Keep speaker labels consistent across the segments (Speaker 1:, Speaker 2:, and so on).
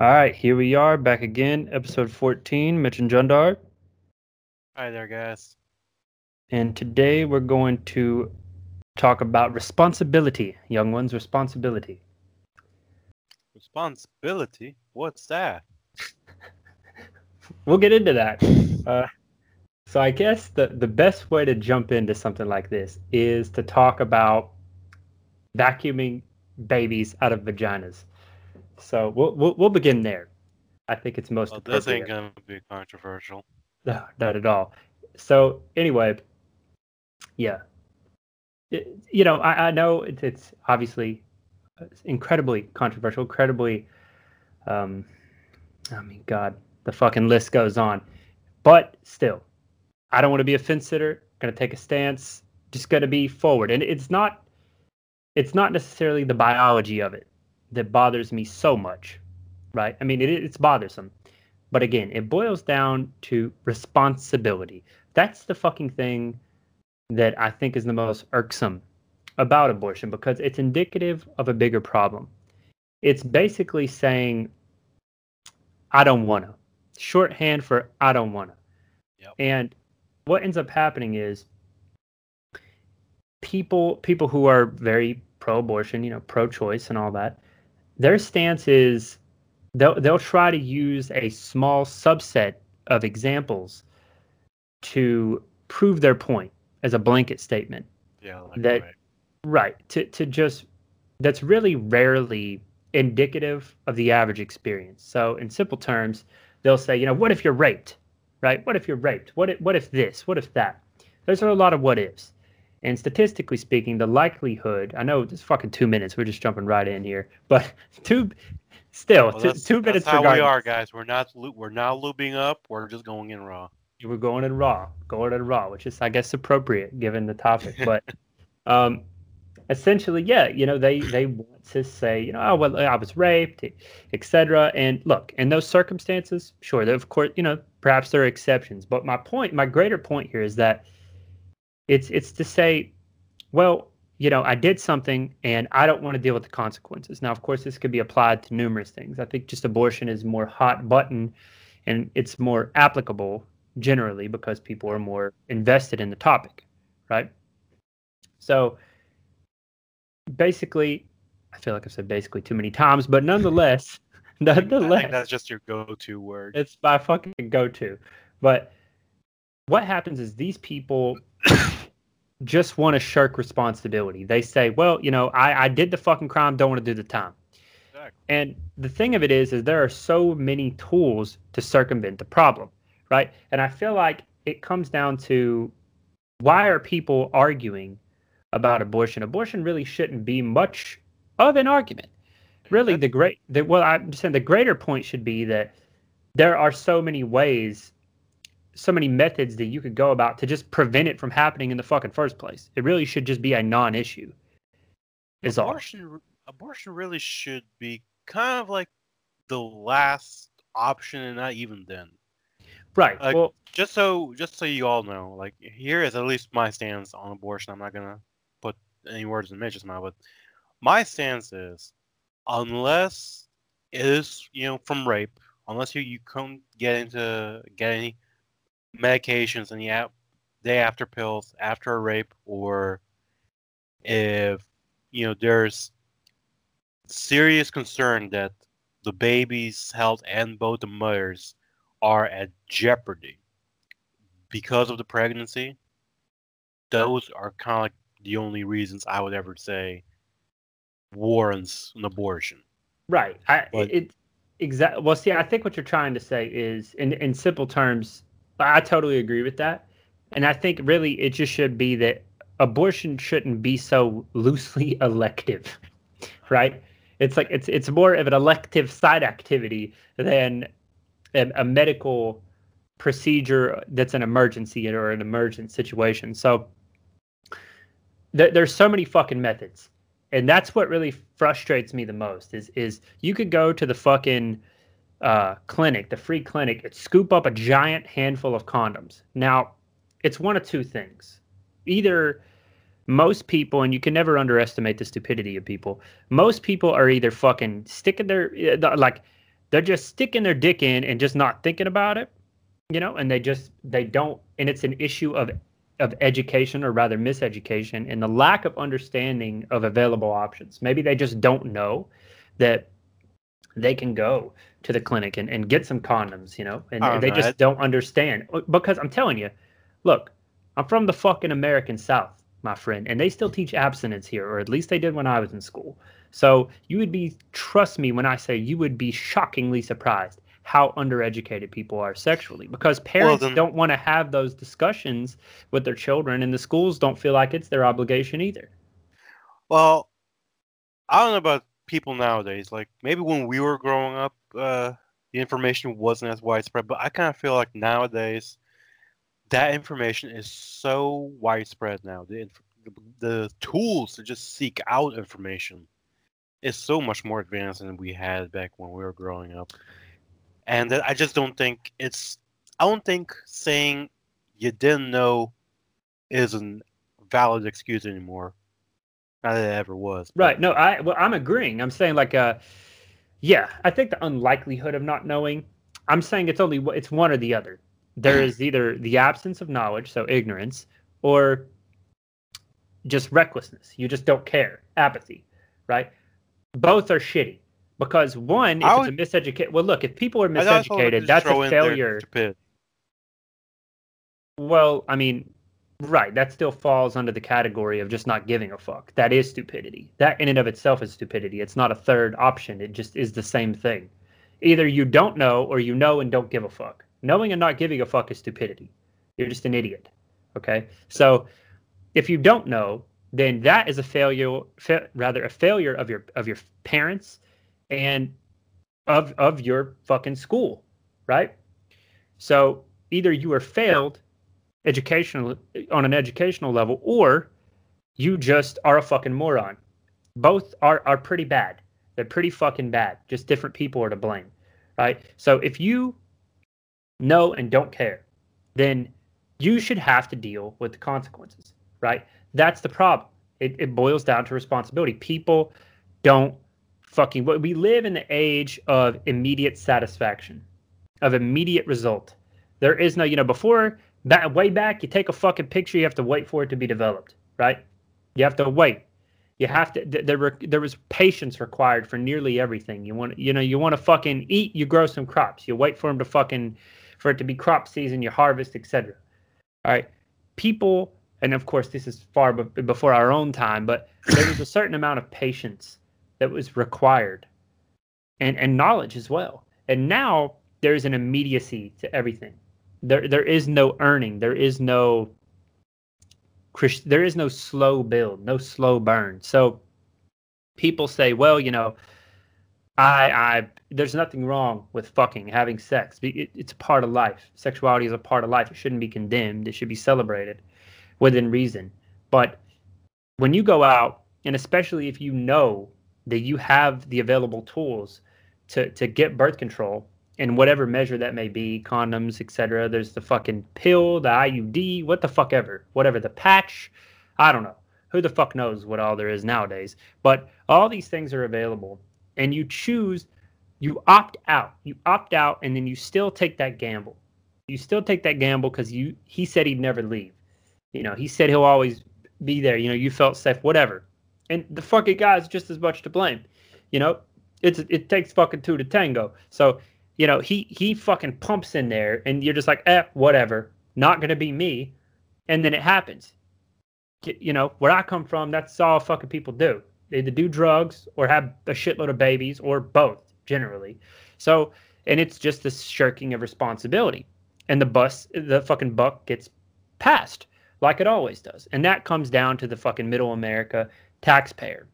Speaker 1: All right, here we are back again, episode 14, Mitch and Jundar.
Speaker 2: Hi there, guys.
Speaker 1: And today we're going to talk about responsibility, young ones, responsibility.
Speaker 2: Responsibility? What's that?
Speaker 1: We'll get into that. Uh, so I guess the, the best way to jump into something like this is to talk about vacuuming babies out of vaginas. So we'll we'll, we'll begin there. I think it's most
Speaker 2: Well, this ain't gonna be controversial.
Speaker 1: No, not at all. So anyway, yeah, It- you know, I, I know it's, it's obviously incredibly controversial, incredibly. Um, I mean, God, the fucking list goes on, but still, I don't want to be a fence sitter. Going to take a stance. Just going to be forward, and it's not. It's not necessarily the biology of it that bothers me so much, right? I mean, it, it's bothersome. But again, it boils down to responsibility. That's the fucking thing that I think is the most irksome about abortion because it's indicative of a bigger problem. It's basically saying, I don't want to. Shorthand for I don't want to.
Speaker 2: Yep.
Speaker 1: And what ends up happening is people people who are very pro-abortion, you know, pro-choice and all that, their stance is they'll they'll try to use a small subset of examples to prove their point as a blanket statement.
Speaker 2: Yeah, like
Speaker 1: That-
Speaker 2: right.
Speaker 1: Right. To to just that's really rarely indicative of the average experience. So in simple terms, they'll say, you know, what if you're raped? Right? What if you're raped? What if, what if this? What if that? Those are a lot of what ifs. And statistically speaking, the likelihood, I know it's fucking 2 minutes, we're just jumping right in here, but two still
Speaker 2: Well,
Speaker 1: two,
Speaker 2: that's,
Speaker 1: 2
Speaker 2: that's
Speaker 1: minutes
Speaker 2: how we are, guys. We're not we're not looping up. We're just going in raw.
Speaker 1: we're going in raw, going in raw, which is, I guess, appropriate given the topic. But um, essentially, yeah, you know, they they want to say, you know, oh well, I was raped, etc. And look, in those circumstances, sure, of course, you know, perhaps there are exceptions. But my point, my greater point here is that it's it's to say, well, you know, I did something and I don't want to deal with the consequences. Now, of course, this could be applied to numerous things. I think just abortion is more hot button and it's more applicable generally because people are more invested in the topic, right? So basically, I feel like I've said basically too many times, but nonetheless,
Speaker 2: I think
Speaker 1: nonetheless,
Speaker 2: that's just your go-to word.
Speaker 1: it's my fucking go-to. But what happens is these people just want to shirk responsibility. They say, "Well, you know, I, I did the fucking crime, don't want to do the time."
Speaker 2: Exactly.
Speaker 1: And the thing of it is, is there are so many tools to circumvent the problem, right? And I feel like it comes down to why are people arguing about abortion? Abortion really shouldn't be much of an argument. Really, the great, the, well, I'm just saying the greater point should be that there are so many ways, so many methods that you could go about to just prevent it from happening in the fucking first place. It really should just be a non-issue. Is all.
Speaker 2: abortion abortion really should be kind of like the last option, and not even then.
Speaker 1: Right.
Speaker 2: Like,
Speaker 1: well,
Speaker 2: just so just so you all know, like here is at least my stance on abortion. I'm not gonna put any words in Mitch's mouth, but my stance is unless it is you know from rape, unless you you come get into get any medications and the ap- day after pills after a rape, or if you know there's serious concern that the baby's health and both the mothers are at jeopardy because of the pregnancy, those are kind of like the only reasons I would ever say warrants an abortion.
Speaker 1: Right. I
Speaker 2: But-
Speaker 1: it exactly. Well, see, I think what you're trying to say is, in in simple terms, I totally agree with that, and I think really it just should be that abortion shouldn't be so loosely elective, right? It's like it's it's more of an elective side activity than a, a medical procedure that's an emergency or an emergent situation. So there, there's so many fucking methods and that's what really frustrates me the most is is you could go to the fucking uh, clinic, the free clinic, and scoop up a giant handful of condoms. Now, it's one of two things. Either most people, and you can never underestimate the stupidity of people. Most people are either fucking sticking their like they're just sticking their dick in and just not thinking about it, you know, and they just they don't and it's an issue of of education or rather miseducation and the lack of understanding of available options. Maybe they just don't know that they can go to the clinic and, and get some condoms, you know, and they just don't understand. Because I'm telling you, look, I'm from the fucking American South, my friend, and they still teach abstinence here, or at least they did when I was in school. So you would be, trust me when I say you would be shockingly surprised how undereducated people are sexually because parents
Speaker 2: then-
Speaker 1: don't want to have those discussions with their children, and the schools don't feel like it's their obligation either.
Speaker 2: Well, I don't know about people nowadays. Like maybe when we were growing up, uh, the information wasn't as widespread. But I kind of feel like nowadays, that information is so widespread now. The inf- the, tools to just seek out information is so much more advanced than we had back when we were growing up. And I just don't think it's. I don't think saying you didn't know is a valid excuse anymore. Not that it ever was. but-
Speaker 1: Right. No, I well, I'm agreeing. I'm saying like uh yeah, I think the unlikelihood of not knowing, I'm saying it's only it's one or the other. There is either the absence of knowledge, so ignorance, or just recklessness. You just don't care. Apathy, right? Both are shitty. Because one, if
Speaker 2: I
Speaker 1: it's a miseducated well look, if people are
Speaker 2: I thought someone would
Speaker 1: miseducated, that's a failure. Well, I mean, right. That still falls under the category of just not giving a fuck. That is stupidity. That in and of itself is stupidity. It's not a third option. It just is the same thing. Either you don't know or you know and don't give a fuck. Knowing and not giving a fuck is stupidity. You're just an idiot. Okay? So if you don't know, then that is a failure fa- rather a failure of your of your parents and of of your fucking school, right? So either you are failed educational on an educational level or you just are a fucking moron. Both are are pretty bad. They're pretty fucking bad. Just different people are to blame right? So if you know and don't care then you should have to deal with the consequences right? That's the problem. It, it boils down to responsibility. People don't fucking we live in the age of immediate satisfaction of immediate result. There is no you know before that way back you take a fucking picture you have to wait for it to be developed right? You have to wait. You have to th- there were there was patience required for nearly everything. You want you know you want to fucking eat you grow some crops. You wait for them to fucking for it to be crop season you harvest etc all right? People and of course this is far be- before our own time but there was a certain amount of patience that was required and and knowledge as well. And now there's an immediacy to everything there there is no earning. There is no there is no slow build no slow burn. So people say well you know i i there's nothing wrong with fucking having sex. It, it's a part of life. Sexuality is a part of life. It shouldn't be condemned. It should be celebrated within reason. But when you go out and especially if you know that you have the available tools to to get birth control in whatever measure that may be, condoms, etc. There's the fucking pill, the IUD, what the fuck ever, whatever the patch. I don't know. Who the fuck knows what all there is nowadays? But all these things are available, and you choose, you opt out. You opt out, and then you still take that gamble. You still take that gamble because you he said he'd never leave. You know, he said he'll always be there. You know, you felt safe, whatever. And the fucking guy's just as much to blame. You know, it's it takes fucking two to tango. So you know, he he fucking pumps in there, and you're just like, eh, whatever, not gonna be me, and then it happens. You know, where I come from, that's all fucking people do. They either do drugs or have a shitload of babies or both, generally. So, and it's just this shirking of responsibility, and the bus, the fucking buck gets passed like it always does, and that comes down to the fucking middle America taxpayer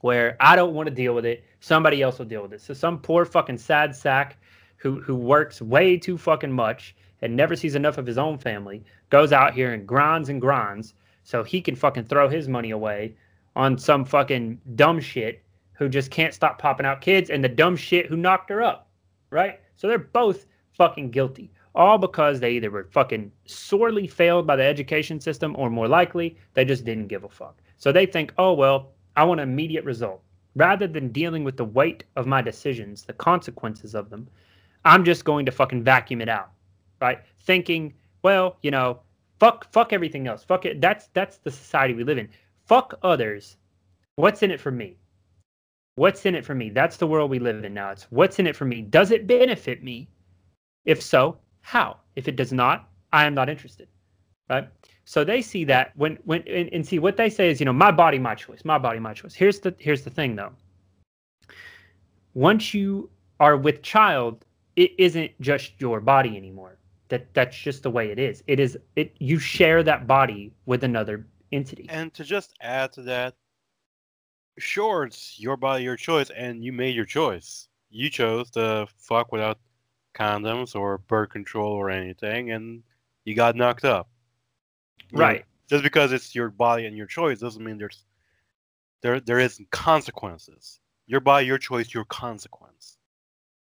Speaker 1: where I don't want to deal with it. Somebody else will deal with it. So some poor fucking sad sack who who works way too fucking much and never sees enough of his own family goes out here and grinds and grinds so he can fucking throw his money away on some fucking dumb shit who just can't stop popping out kids and the dumb shit who knocked her up, right? So they're both fucking guilty. All because they either were fucking sorely failed by the education system or more likely they just didn't give a fuck. So they think, "Oh well, I want an immediate result. rather than dealing with the weight of my decisions, the consequences of them, I'm just going to fucking vacuum it out, right? Thinking, well, you know, fuck, fuck everything else. Fuck it. That's that's the society we live in. Fuck others. What's in it for me? What's in it for me? That's the world we live in now. It's what's in it for me. Does it benefit me? If so, how? If it does not, I am not interested. Right? So they see that when when and, and see what they say is, you know, my body, my choice. My body, my choice. Here's the here's the thing though. Once you are with child, it isn't just your body anymore. That that's just the way it is. It is it you share that body with another entity.
Speaker 2: And to just add to that, sure, it's your body, your choice, and you made your choice. You chose to fuck without condoms or birth control or anything, and you got knocked up. You know,
Speaker 1: right.
Speaker 2: just because it's your body and your choice doesn't mean there's there there isn't consequences. Your body, your choice, your consequence.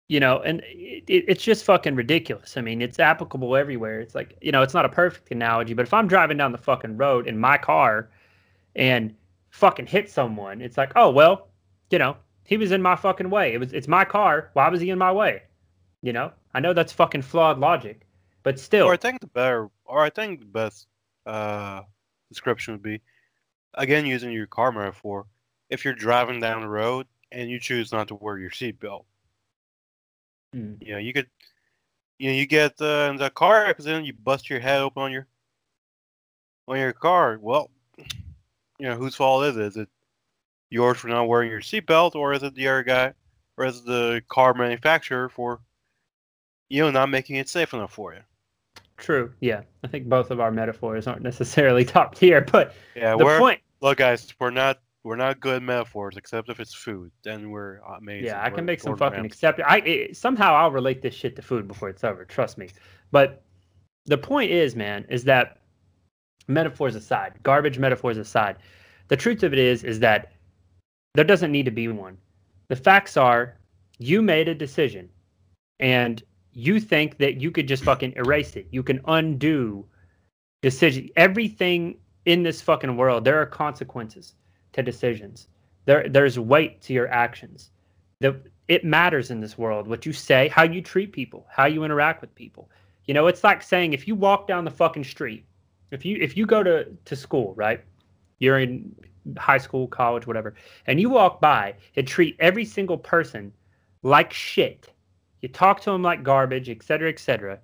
Speaker 1: you know and it, it, it's just fucking ridiculous i mean it's applicable everywhere it's like you know it's not a perfect analogy but if i'm driving down the fucking road in my car and fucking hit someone it's like oh well you know he was in my fucking way it was it's my car why was he in my way you know i know that's fucking flawed logic but still
Speaker 2: Or I think the better, or I think the best uh, description would be, again using your car metaphor. If you're driving down the road and you choose not to wear your seatbelt,
Speaker 1: Hmm.
Speaker 2: you know you could, you know, you get uh, in the car accident, you bust your head open on your on your car. Well, you know whose fault is it? Is it yours for not wearing your seatbelt, or is it the other guy, or is it the car manufacturer for, you know, not making it safe enough for you?
Speaker 1: True yeah i think both of our metaphors aren't necessarily top tier but
Speaker 2: Yeah,
Speaker 1: the
Speaker 2: we're
Speaker 1: point
Speaker 2: look, guys. We're not we're not good metaphors, except if it's food. Then we're amazing.
Speaker 1: Yeah, I
Speaker 2: We're
Speaker 1: can make some fucking accept. I it, somehow I'll relate this shit to food before it's over. Trust me. But the point is, man, is that metaphors aside, garbage metaphors aside, the truth of it is, is that there doesn't need to be one. The facts are, you made a decision, and you think that you could just fucking erase it. You can undo decision. Everything in this fucking world, there are consequences to decisions. There, there's weight to your actions. The, it matters in this world what you say, how you treat people, how you interact with people. You know, it's like saying if you walk down the fucking street, if you if you go to to school, right? You're in high school, college, whatever, and you walk by and treat every single person like shit. You talk to them like garbage, et cetera, et cetera.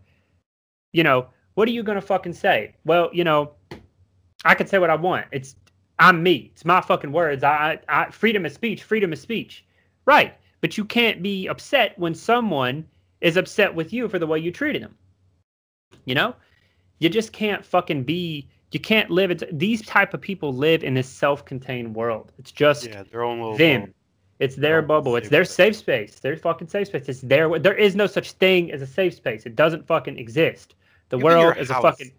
Speaker 1: You know, what are you gonna fucking say? Well, you know, I can say what I want. It's I'm me. It's my fucking words. I, I, I freedom of speech, freedom of speech. Right. But you can't be upset when someone is upset with you for the way you treated them. You know? You just can't fucking be you can't live it's, these type of people live in this self-contained world. It's just
Speaker 2: Yeah, their own little.
Speaker 1: them.
Speaker 2: bubble.
Speaker 1: It's their
Speaker 2: Oh,
Speaker 1: bubble. It's their safe space. Their fucking safe space. It's their there is no such thing as a safe space. It doesn't fucking exist. The
Speaker 2: Even
Speaker 1: world is a fucking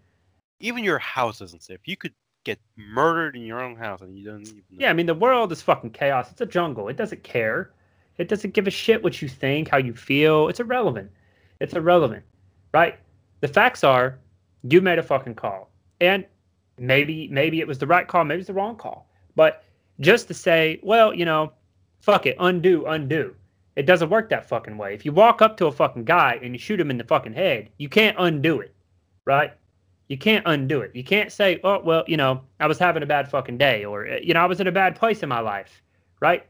Speaker 2: Even your house isn't safe. You could get murdered in your own house and you don't even. Know.
Speaker 1: Yeah, I mean the world is fucking chaos. It's a jungle. It doesn't care. It doesn't give a shit what you think, how you feel. It's irrelevant. It's irrelevant, right? The facts are, you made a fucking call, and maybe maybe it was the right call, maybe it's the wrong call. But just to say, well, you know, fuck it, undo, undo. It doesn't work that fucking way. If you walk up to a fucking guy and you shoot him in the fucking head, you can't undo it, right? You can't undo it. You can't say, oh, well, you know, I was having a bad fucking day or, uh, you know, I was in a bad place in my life, right?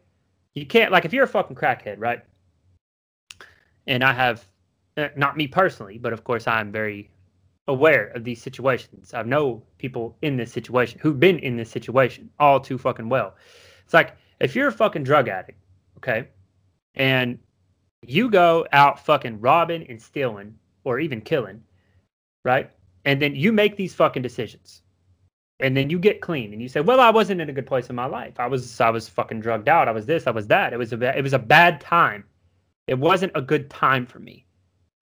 Speaker 1: You can't, like, if you're a fucking crackhead, right? And I have, uh, not me personally, but of course I'm very aware of these situations. I know people in this situation who've been in this situation all too fucking well. It's like, if you're a fucking drug addict, okay, and you go out fucking robbing and stealing or even killing, right? And then you make these fucking decisions. And then you get clean and you say, "Well, I wasn't in a good place in my life. I was I was fucking drugged out. I was this, I was that. It was a it was a bad time. It wasn't a good time for me.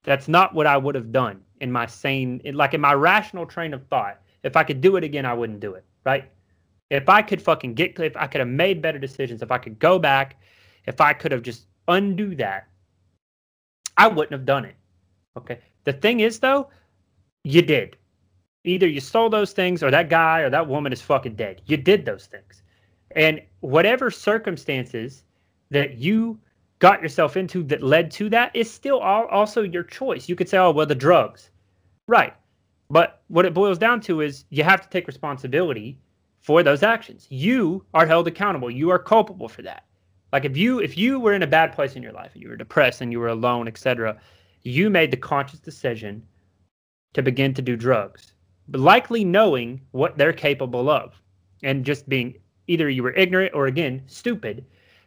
Speaker 1: That's not what I would have done in my sane like in my rational train of thought. If I could do it again, I wouldn't do it, right? If I could fucking get if I could have made better decisions, if I could go back, if I could have just undo that, I wouldn't have done it. Okay. The thing is though, you did. Either you stole those things or that guy or that woman is fucking dead. You did those things. And whatever circumstances that you got yourself into that led to that is still all, also your choice. You could say, oh, well, the drugs. Right. But what it boils down to is you have to take responsibility for those actions. You are held accountable. You are culpable for that. Like if you if you were in a bad place in your life and you were depressed and you were alone, etc., you made the conscious decision to begin to do drugs, likely knowing what they're capable of, and just being either you were ignorant or again stupid,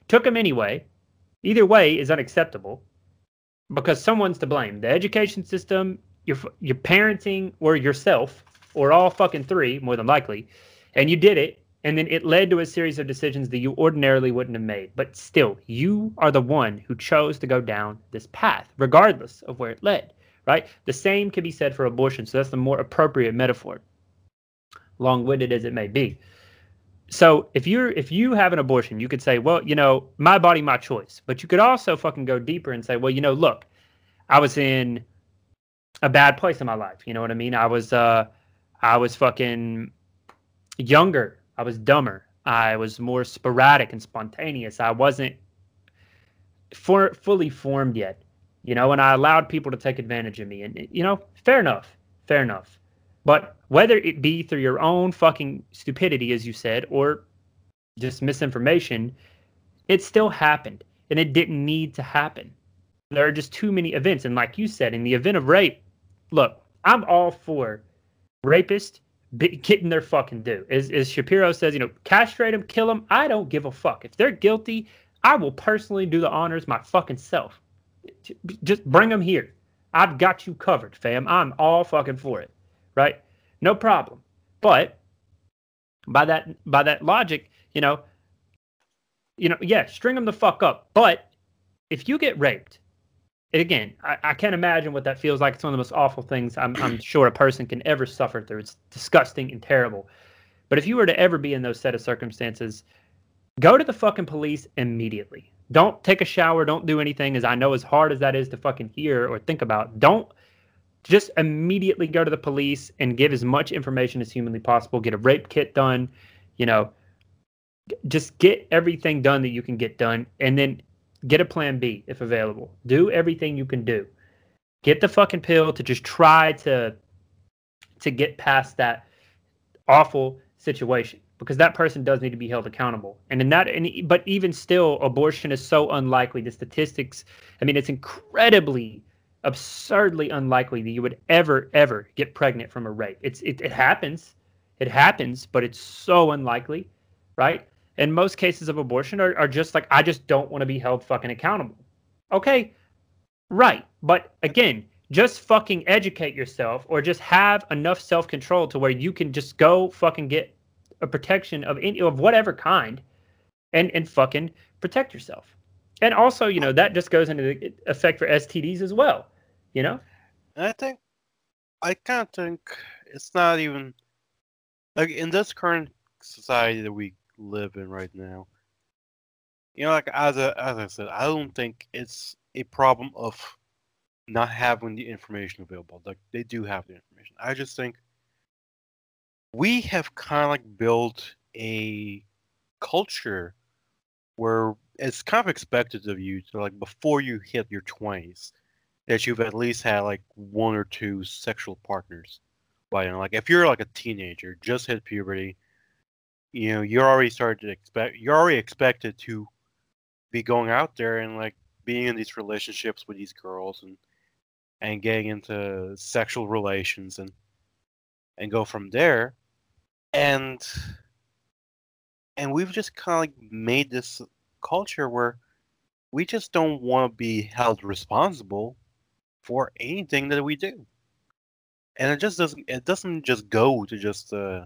Speaker 1: took them anyway. Either way is unacceptable because someone's to blame. The education system, your your parenting, or yourself, or all fucking three, more than likely, and you did it, and then it led to a series of decisions that you ordinarily wouldn't have made. But still, you are the one who chose to go down this path, regardless of where it led. Right? The same can be said for abortion. So that's the more appropriate metaphor, long-winded as it may be so if you're if you have an abortion, you could say, well, you know, my body, my choice. But you could also fucking go deeper and say, well, you know, look, I was in a bad place in my life. You know what I mean? I was uh I was fucking younger. I was dumber. I was more sporadic and spontaneous. I wasn't for, fully formed yet. You know, and I allowed people to take advantage of me. And you know, fair enough. Fair enough. But whether it be through your own fucking stupidity, as you said, or just misinformation, it still happened. And it didn't need to happen. There are just too many events. And like you said, in the event of rape, look, I'm all for rapists getting their fucking due. As, as Shapiro says, you know, castrate them, kill them. I don't give a fuck. If they're guilty, I will personally do the honors my fucking self. Just bring them here. I've got you covered, fam. I'm all fucking for it right? No problem. But by that by that logic, you know, you know, yeah, string them the fuck up. But if you get raped, again, I, I can't imagine what that feels like. It's one of the most awful things I'm, I'm sure a person can ever suffer through. It's disgusting and terrible. But if you were to ever be in those set of circumstances, go to the fucking police immediately. Don't take a shower. Don't do anything. As I know, as hard as that is to fucking hear or think about, don't just immediately go to the police and give as much information as humanly possible. Get a rape kit done, you know, just get everything done that you can get done, and then get a plan B if available. Do everything you can do. Get the fucking pill to just try to to get past that awful situation because that person does need to be held accountable. And in that, and, but even still, abortion is so unlikely. The statistics, I mean, it's incredibly absurdly unlikely that you would ever ever get pregnant from a rape. It's it, it happens. It happens, but it's so unlikely, right? And most cases of abortion are, are just like I just don't want to be held fucking accountable. Okay, right. But again, just fucking educate yourself or just have enough self-control to where you can just go fucking get a protection of any of whatever kind and and fucking protect yourself. And also, you know, that just goes into the effect for STDs as well. You know.
Speaker 2: I think, I kind of think it's not even like in this current society that we live in right now. You know, like as a, as I said, I don't think it's a problem of not having the information available. Like they do have the information. I just think we have kind of like built a culture where it's kind of expected of you to like before you hit your twenties that you've at least had like one or two sexual partners. But you know, like if you're like a teenager, just hit puberty, you know, you're already started to expect you're already expected to be going out there and like being in these relationships with these girls and and getting into sexual relations and and go from there. And and we've just kind of like made this culture where we just don't want to be held responsible for anything that we do. And it just doesn't it doesn't just go to just uh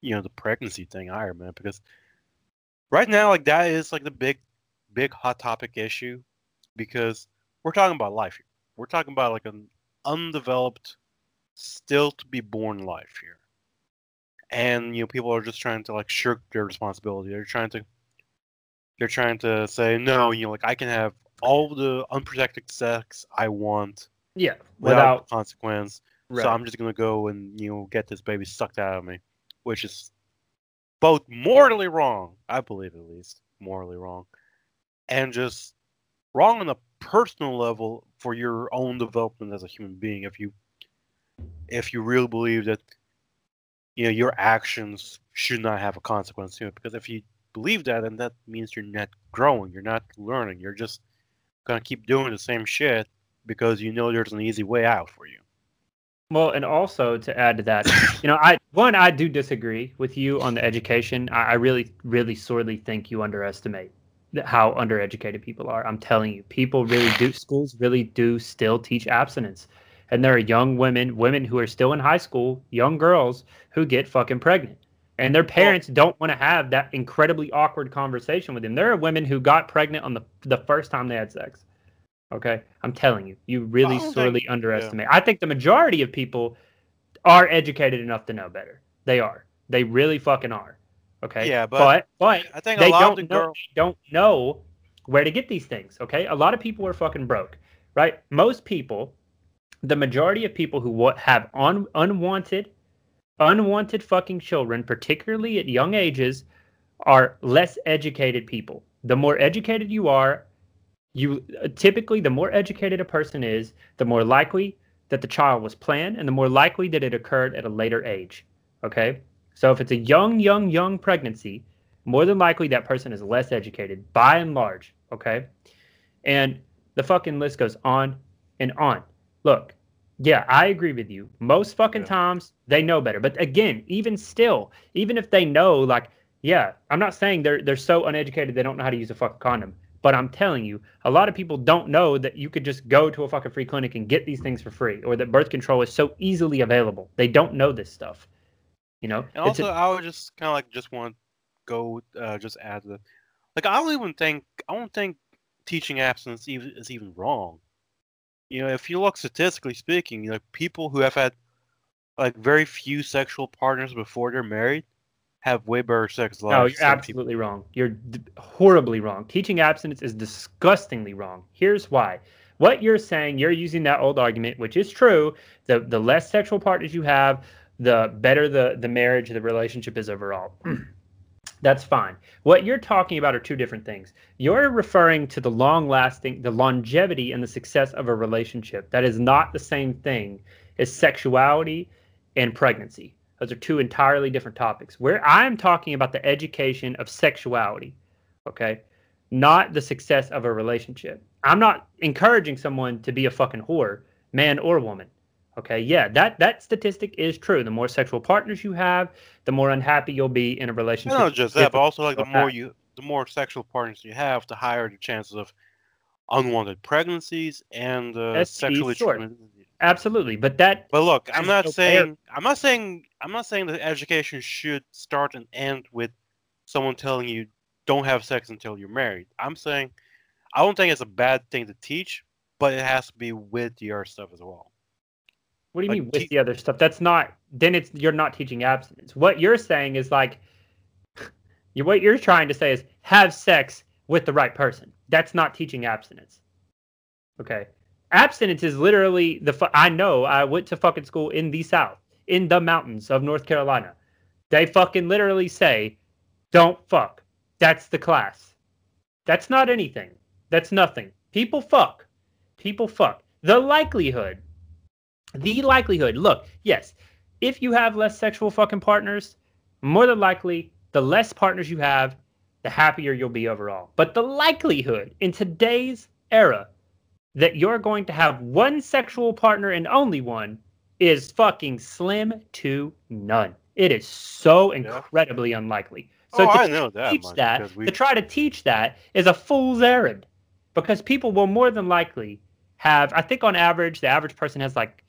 Speaker 2: you know the pregnancy thing either, man, because right now like that is like the big big hot topic issue because we're talking about life here. We're talking about like an undeveloped still to be born life here. And you know people are just trying to like shirk their responsibility. They're trying to they're trying to say no you know like i can have all the unprotected sex i want
Speaker 1: yeah
Speaker 2: without, without consequence right. so i'm just going to go and you know get this baby sucked out of me which is both morally wrong i believe at least morally wrong and just wrong on a personal level for your own development as a human being. If you if you really believe that you know your actions should not have a consequence to it because if you believe that then that means you're not growing you're not learning you're just gonna keep doing the same shit because you know there's an easy way out for you
Speaker 1: Well, and also to add to that, you know, I one I do disagree with you on the education. I, I really, really sorely think you underestimate how undereducated people are. I'm telling you, people really do. Schools really do still teach abstinence, and there are young women, women who are still in high school, young girls who get fucking pregnant, and their parents don't want to have that incredibly awkward conversation with them. There are women who got pregnant on the the first time they had sex. Okay, I'm telling you, you really oh,
Speaker 2: don't think-
Speaker 1: sorely underestimate. I think the majority of people are educated enough to know better. They are. They really fucking are. Okay.
Speaker 2: Yeah, but
Speaker 1: but but
Speaker 2: i think
Speaker 1: they
Speaker 2: a lot
Speaker 1: don't
Speaker 2: of the
Speaker 1: know,
Speaker 2: girls
Speaker 1: they don't know where to get these things. Okay. A lot of people are fucking broke, right? Most people, the majority of people who have un- unwanted, unwanted fucking children, particularly at young ages, are less educated people. The more educated you are, you uh, typically the more educated a person is, the more likely that the child was planned, and the more likely that it occurred at a later age. Okay. So if it's a young, young, young pregnancy, more than likely that person is less educated by and large. Okay. And the fucking list goes on and on. Look, yeah, I agree with you. Most fucking
Speaker 2: Yeah.
Speaker 1: times they know better. But again, even still, even if they know, like, yeah, I'm not saying they're they're so uneducated they don't know how to use a fucking condom. But I'm telling you, a lot of people don't know that you could just go to a fucking free clinic and get these things for free, or that birth control is so easily available. They don't know this stuff. You know,
Speaker 2: And also, I would just kind of like just want to go, uh, just add the, like I don't even think I don't think teaching abstinence even is even wrong. You know, if you look statistically speaking, you know, people who have had like very few sexual partners before they're married have way better sex lives.
Speaker 1: No, you're
Speaker 2: people-
Speaker 1: absolutely wrong. You're d- horribly wrong. Teaching abstinence is disgustingly wrong. Here's why. What you're saying, you're using that old argument, which is true. The the less sexual partners you have, the better the the marriage, the relationship is overall. That's fine. What you're talking about are two different things. You're referring to the long lasting, the longevity and the success of a relationship. That is not the same thing as sexuality and pregnancy. Those are two entirely different topics. Where I'm talking about the education of sexuality, okay, not the success of a relationship. I'm not encouraging someone to be a fucking whore, man or woman. Okay, yeah, that that statistic is true. The more sexual partners you have, the more unhappy you'll be in a relationship.
Speaker 2: not just that, but also like the more you, the more sexual partners you have, the higher the chances of unwanted pregnancies and uh, sexually
Speaker 1: sure. Absolutely, but that
Speaker 2: But look, I'm not
Speaker 1: fair-
Speaker 2: saying I'm not saying I'm not saying that education should start and end with someone telling you don't have sex until you're married. I'm saying I don't think it's a bad thing to teach, but it has to be with the other stuff as well.
Speaker 1: What do you
Speaker 2: Like,
Speaker 1: mean with
Speaker 2: te-
Speaker 1: the other stuff? That's not. Then it's you're not teaching abstinence. What you're saying is like, you what you're trying to say is have sex with the right person. That's not teaching abstinence. Okay, abstinence is literally the. fu- I know. I went to fucking school in the South, in the mountains of North Carolina. They fucking literally say, "Don't fuck." That's the class. That's not anything. That's nothing. People fuck. People fuck. The likelihood the likelihood look yes if you have less sexual fucking partners more than likely the less partners you have the happier you'll be overall but the likelihood in today's era that you're going to have one sexual partner and only one is fucking slim to none. It is so
Speaker 2: Yeah.
Speaker 1: incredibly unlikely. Oh, so
Speaker 2: oh,
Speaker 1: to
Speaker 2: I know that
Speaker 1: teach that
Speaker 2: we
Speaker 1: to try to teach that is a fool's errand. Because people will more than likely have i think on average the average person has like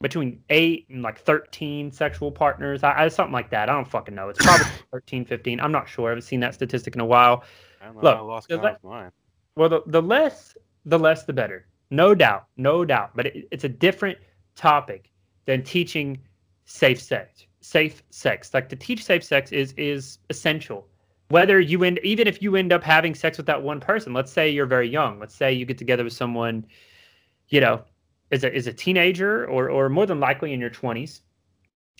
Speaker 1: between 8 and like 13 sexual partners. I, I something like that. I don't fucking know. It's probably 13 15 i'm not sure. I haven't seen that statistic in a while.
Speaker 2: I,
Speaker 1: look,
Speaker 2: I lost of mine.
Speaker 1: well the, the less the less the better. No doubt. No doubt. But it, it's a different topic than teaching safe sex safe sex. Like to teach safe sex is is essential. Whether you end even if you end up having sex with that one person let's say you're very young let's say you get together with someone you know is a is a teenager or or more than likely in your 20s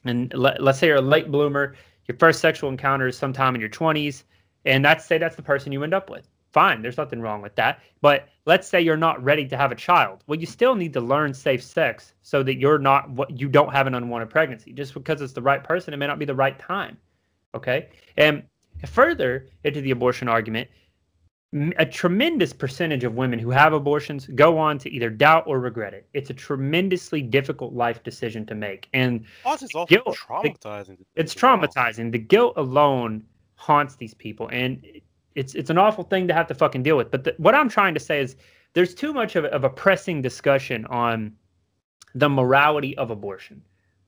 Speaker 1: and let, let's say you're a late bloomer your first sexual encounter is sometime in your 20s and that's say that's the person you end up with Fine, there's nothing wrong with that. But let's say you're not ready to have a child. Well, you still need to learn safe sex so that you're not what you don't have an unwanted pregnancy. Just because it's the right person, it may not be the right time. Okay? And further into the abortion argument, a tremendous percentage of women who have abortions go on to either doubt or regret it. It's a tremendously difficult life decision to make, and
Speaker 2: Plus, it's also
Speaker 1: guilt-
Speaker 2: traumatizing. to
Speaker 1: it's
Speaker 2: people as well.
Speaker 1: traumatizing. The guilt alone haunts these people, and it's it's an awful thing to have to fucking deal with. But the, what I'm trying to say is, there's too much of, of a pressing discussion on the morality of abortion.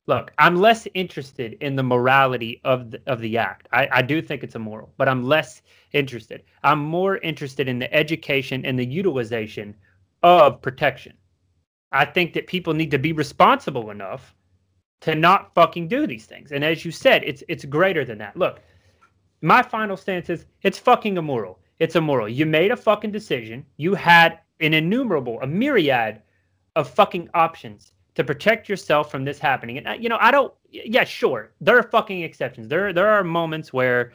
Speaker 1: Look, I'm less interested in the morality of the, of the act. I, I do think it's immoral, but I'm less interested. I'm more interested in the education and the utilization of protection. I think that people need to be responsible enough to not fucking do these things. And as you said, it's it's greater than that. Look, my final stance is it's fucking immoral. It's immoral. You made a fucking decision. You had an innumerable, a myriad of fucking options to protect yourself from this happening. And uh, you know, I don't. Yeah, sure, there are fucking exceptions. There there are moments where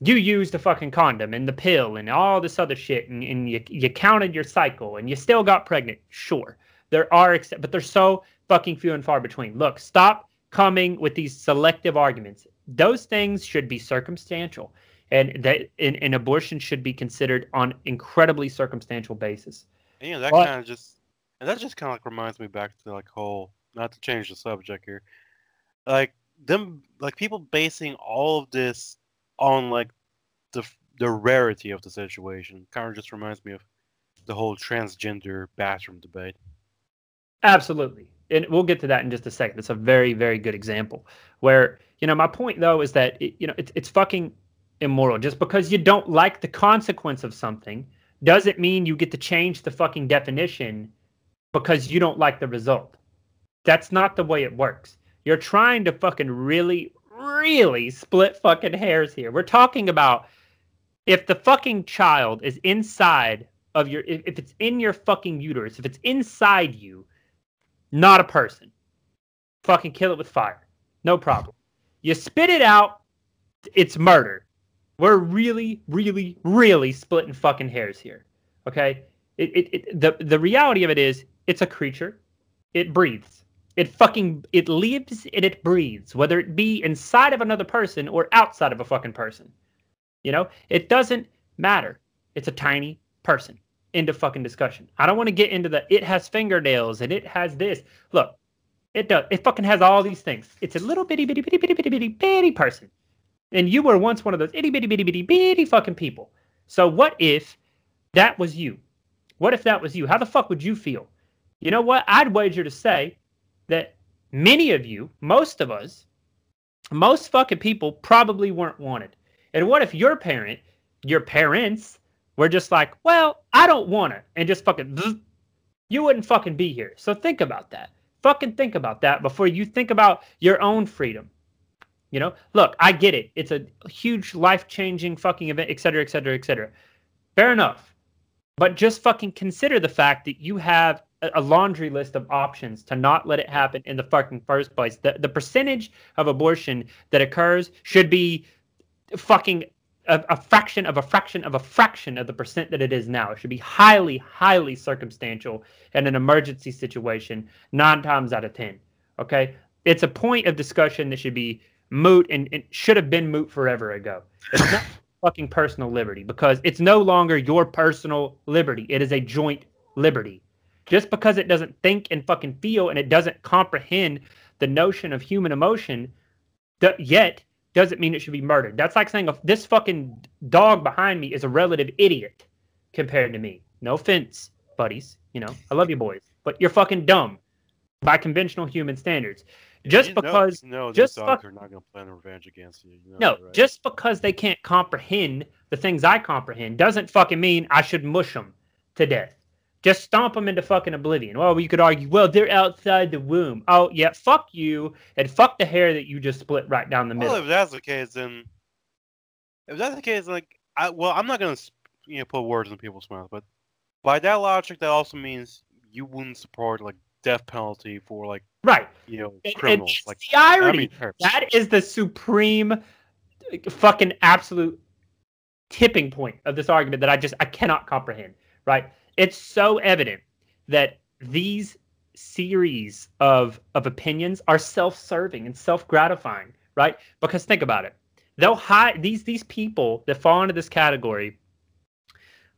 Speaker 1: you used the fucking condom and the pill and all this other shit, and, and you you counted your cycle and you still got pregnant. Sure, there are except, but they're so fucking few and far between. Look, stop coming with these selective arguments. Those things should be circumstantial, and that an, an abortion should be considered on incredibly circumstantial basis.
Speaker 2: And, you know, that kind of just, and that just kind of like reminds me back to like whole, not to change the subject here, like them, like people basing all of this on like the the rarity of the situation. Kind of just reminds me of the whole transgender bathroom debate.
Speaker 1: Absolutely. And we'll get to that in just a second. It's a very, very good example where, you know, my point though is that, it, you know, it's, it's fucking immoral. Just because you don't like the consequence of something doesn't mean you get to change the fucking definition because you don't like the result. That's not the way it works. You're trying to fucking really, really split fucking hairs here. We're talking about if the fucking child is inside of your, if, it's in your fucking uterus, if it's inside you, not a person. Fucking kill it with fire. No problem. You spit it out, it's murder. We're really, really, really splitting fucking hairs here. Okay? It, it, it the the reality of it is it's a creature. It breathes. It fucking it lives and it breathes, whether it be inside of another person or outside of a fucking person. You know, it doesn't matter. It's a tiny person. Into fucking discussion. I don't want to get into the it has fingernails and it has this. Look, it does. It fucking has all these things. It's a little bitty bitty bitty bitty bitty bitty bitty person, and you were once one of those itty bitty bitty bitty bitty fucking people. So what if that was you? What if that was you? How the fuck would you feel? You know what? I'd wager to say that many of you, most of us, most fucking people probably weren't wanted. And what if your parent, your parents, were just like, well, I don't want it, and just fucking, you wouldn't fucking be here. So think about that. Fucking think about that before you think about your own freedom. You know, look, I get it. It's a huge life changing fucking event, et cetera, et cetera, et cetera. Fair enough. But just fucking consider the fact that you have a laundry list of options to not let it happen in the fucking first place. The the percentage of abortion that occurs should be fucking a, a fraction of a fraction of a fraction of the percent that it is now. It should be highly, highly circumstantial in an emergency situation, nine times out of ten. Okay, it's a point of discussion that should be moot and it should have been moot forever ago. It's not fucking personal liberty because it's no longer your personal liberty. It is a joint liberty. Just because it doesn't think and fucking feel and it doesn't comprehend the notion of human emotion, th- yet doesn't mean it should be murdered. That's like saying this fucking dog behind me is a relative idiot compared to me. No offense, buddies. You know, I love you boys, but you're fucking dumb by conventional human standards. Just because just
Speaker 2: these dogs
Speaker 1: fuck-
Speaker 2: are not going to plan revenge against you. you know
Speaker 1: no,
Speaker 2: right?
Speaker 1: just because they can't comprehend the things I comprehend doesn't fucking mean I should mush them to death. Just stomp them into fucking oblivion. Well, you could argue, well, they're outside the womb. Oh, yeah, fuck you, and fuck the hair that you just split right down the
Speaker 2: Well,
Speaker 1: middle.
Speaker 2: if that's the case, then if that's the case, like, I well, I'm not gonna you know put words in people's mouths, but by that logic, that also means you wouldn't support like death penalty for like
Speaker 1: right.
Speaker 2: you know
Speaker 1: And, and
Speaker 2: criminals.
Speaker 1: it's
Speaker 2: like
Speaker 1: the irony.
Speaker 2: I mean,
Speaker 1: that is the supreme, fucking absolute tipping point of this argument that I just I cannot comprehend. Right? It's so evident that these series of of opinions are self-serving and self-gratifying, right? Because think about it. They'll hide these these people that fall into this category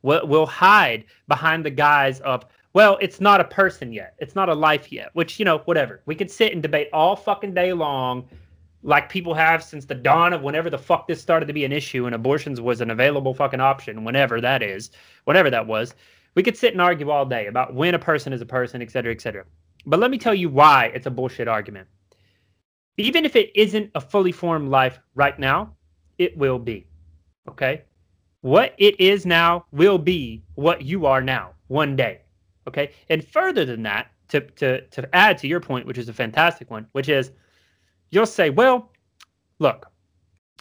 Speaker 1: will will hide behind the guise of well, it's not a person yet. It's not a life yet, which, you know, whatever. We could sit and debate all fucking day long like people have since the dawn of whenever the fuck this started to be an issue and abortions was an available fucking option, whenever that is, whenever that was. We could sit and argue all day about when a person is a person, et cetera, et cetera. But let me tell you why it's a bullshit argument. Even if it isn't a fully formed life right now, it will be. Okay? What it is now will be what you are now one day. Okay. And further than that, to, to, to add to your point, which is a fantastic one, which is you'll say, well, look,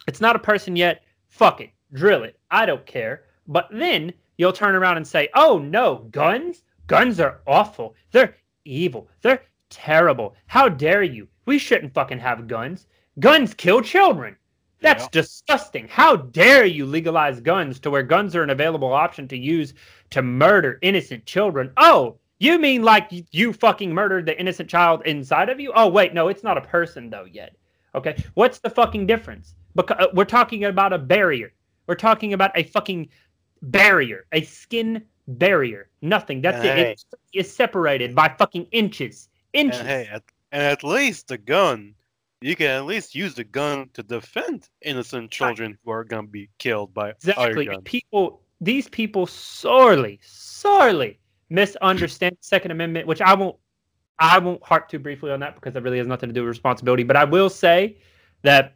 Speaker 1: it's not a person yet. Fuck it. Drill it. I don't care. But then you'll turn around and say, oh no, guns? Guns are awful. They're evil. They're terrible. How dare you? We shouldn't fucking have guns. Guns kill children. That's yeah. disgusting. How dare you legalize guns to where guns are an available option to use to murder innocent children? Oh, you mean like you fucking murdered the innocent child inside of you? Oh, wait, no, it's not a person though yet. Okay, what's the fucking difference? Because uh, we're talking about a barrier. We're talking about a fucking barrier, a skin barrier. Nothing. That's and it. Hey. It is separated by fucking inches. Inches.
Speaker 2: And hey, at, and at least the gun you can at least use the gun to defend innocent children who are gonna be killed by
Speaker 1: exactly. People, these people sorely, sorely misunderstand the Second Amendment, which I won't, I won't harp too briefly on that because that really has nothing to do with responsibility. But I will say that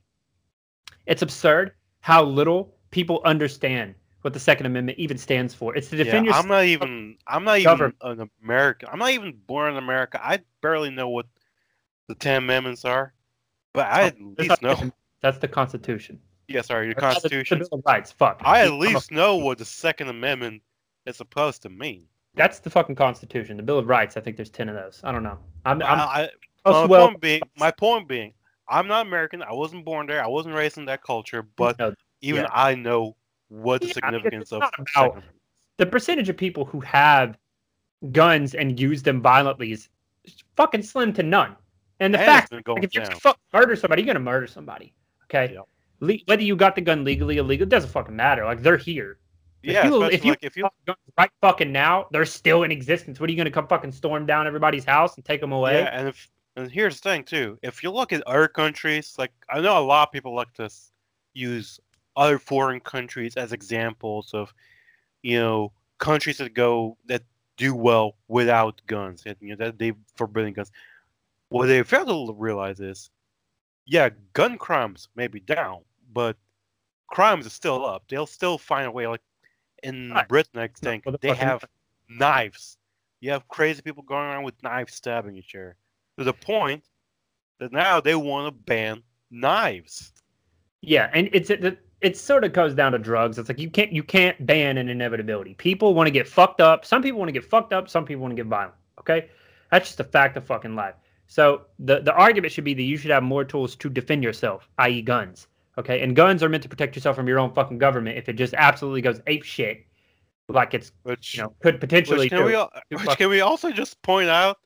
Speaker 1: it's absurd how little people understand what the Second Amendment even stands for. It's to defend
Speaker 2: yeah, I'm not even. I'm not even an American. I'm not even born in America. I barely know what the Ten Amendments are. But I at least know.
Speaker 1: That's the Constitution.
Speaker 2: Yeah, sorry, the Constitution.
Speaker 1: The rights. Fuck.
Speaker 2: I at least know what the Second Amendment is supposed to mean.
Speaker 1: That's the fucking Constitution. The Bill of Rights. I think there's ten of those. I don't know. I'm. I'm
Speaker 2: I, my well, point being, my point being, I'm not American. I wasn't born there. I wasn't raised in that culture. But no, even yeah. I know what the yeah, significance of about,
Speaker 1: the percentage of people who have guns and use them violently is fucking slim to none. And the fact, like, if you fuck murder somebody, you're gonna murder somebody. Okay. Yep. Le- whether you got the gun legally, illegal, it doesn't fucking matter. Like they're here.
Speaker 2: Yeah, if you, if you, like if you
Speaker 1: right fucking now, they're still in existence. What are you gonna come fucking storm down everybody's house and take them away?
Speaker 2: Yeah, and if and here's the thing too. If you look at other countries, like I know a lot of people like to use other foreign countries as examples of, you know, countries that go that do well without guns. And, you know that they forbidden guns. What they fail to realize is, yeah, gun crimes may be down, but crimes are still up. They'll still find a way. Like in right. Britain, I think no, they have knives. You have crazy people going around with knives stabbing each other to the point that now they want to ban knives.
Speaker 1: Yeah, and it's it, it sort of goes down to drugs. It's like you can't you can't ban an inevitability. People want to get fucked up. Some people want to get fucked up. Some people want to get violent. Okay, that's just a fact of fucking life. So the, the argument should be that you should have more tools to defend yourself, i.e., guns. Okay, and guns are meant to protect yourself from your own fucking government. If it just absolutely goes ape shit, like it's which you know could potentially.
Speaker 2: Which can, we, which can we also just point out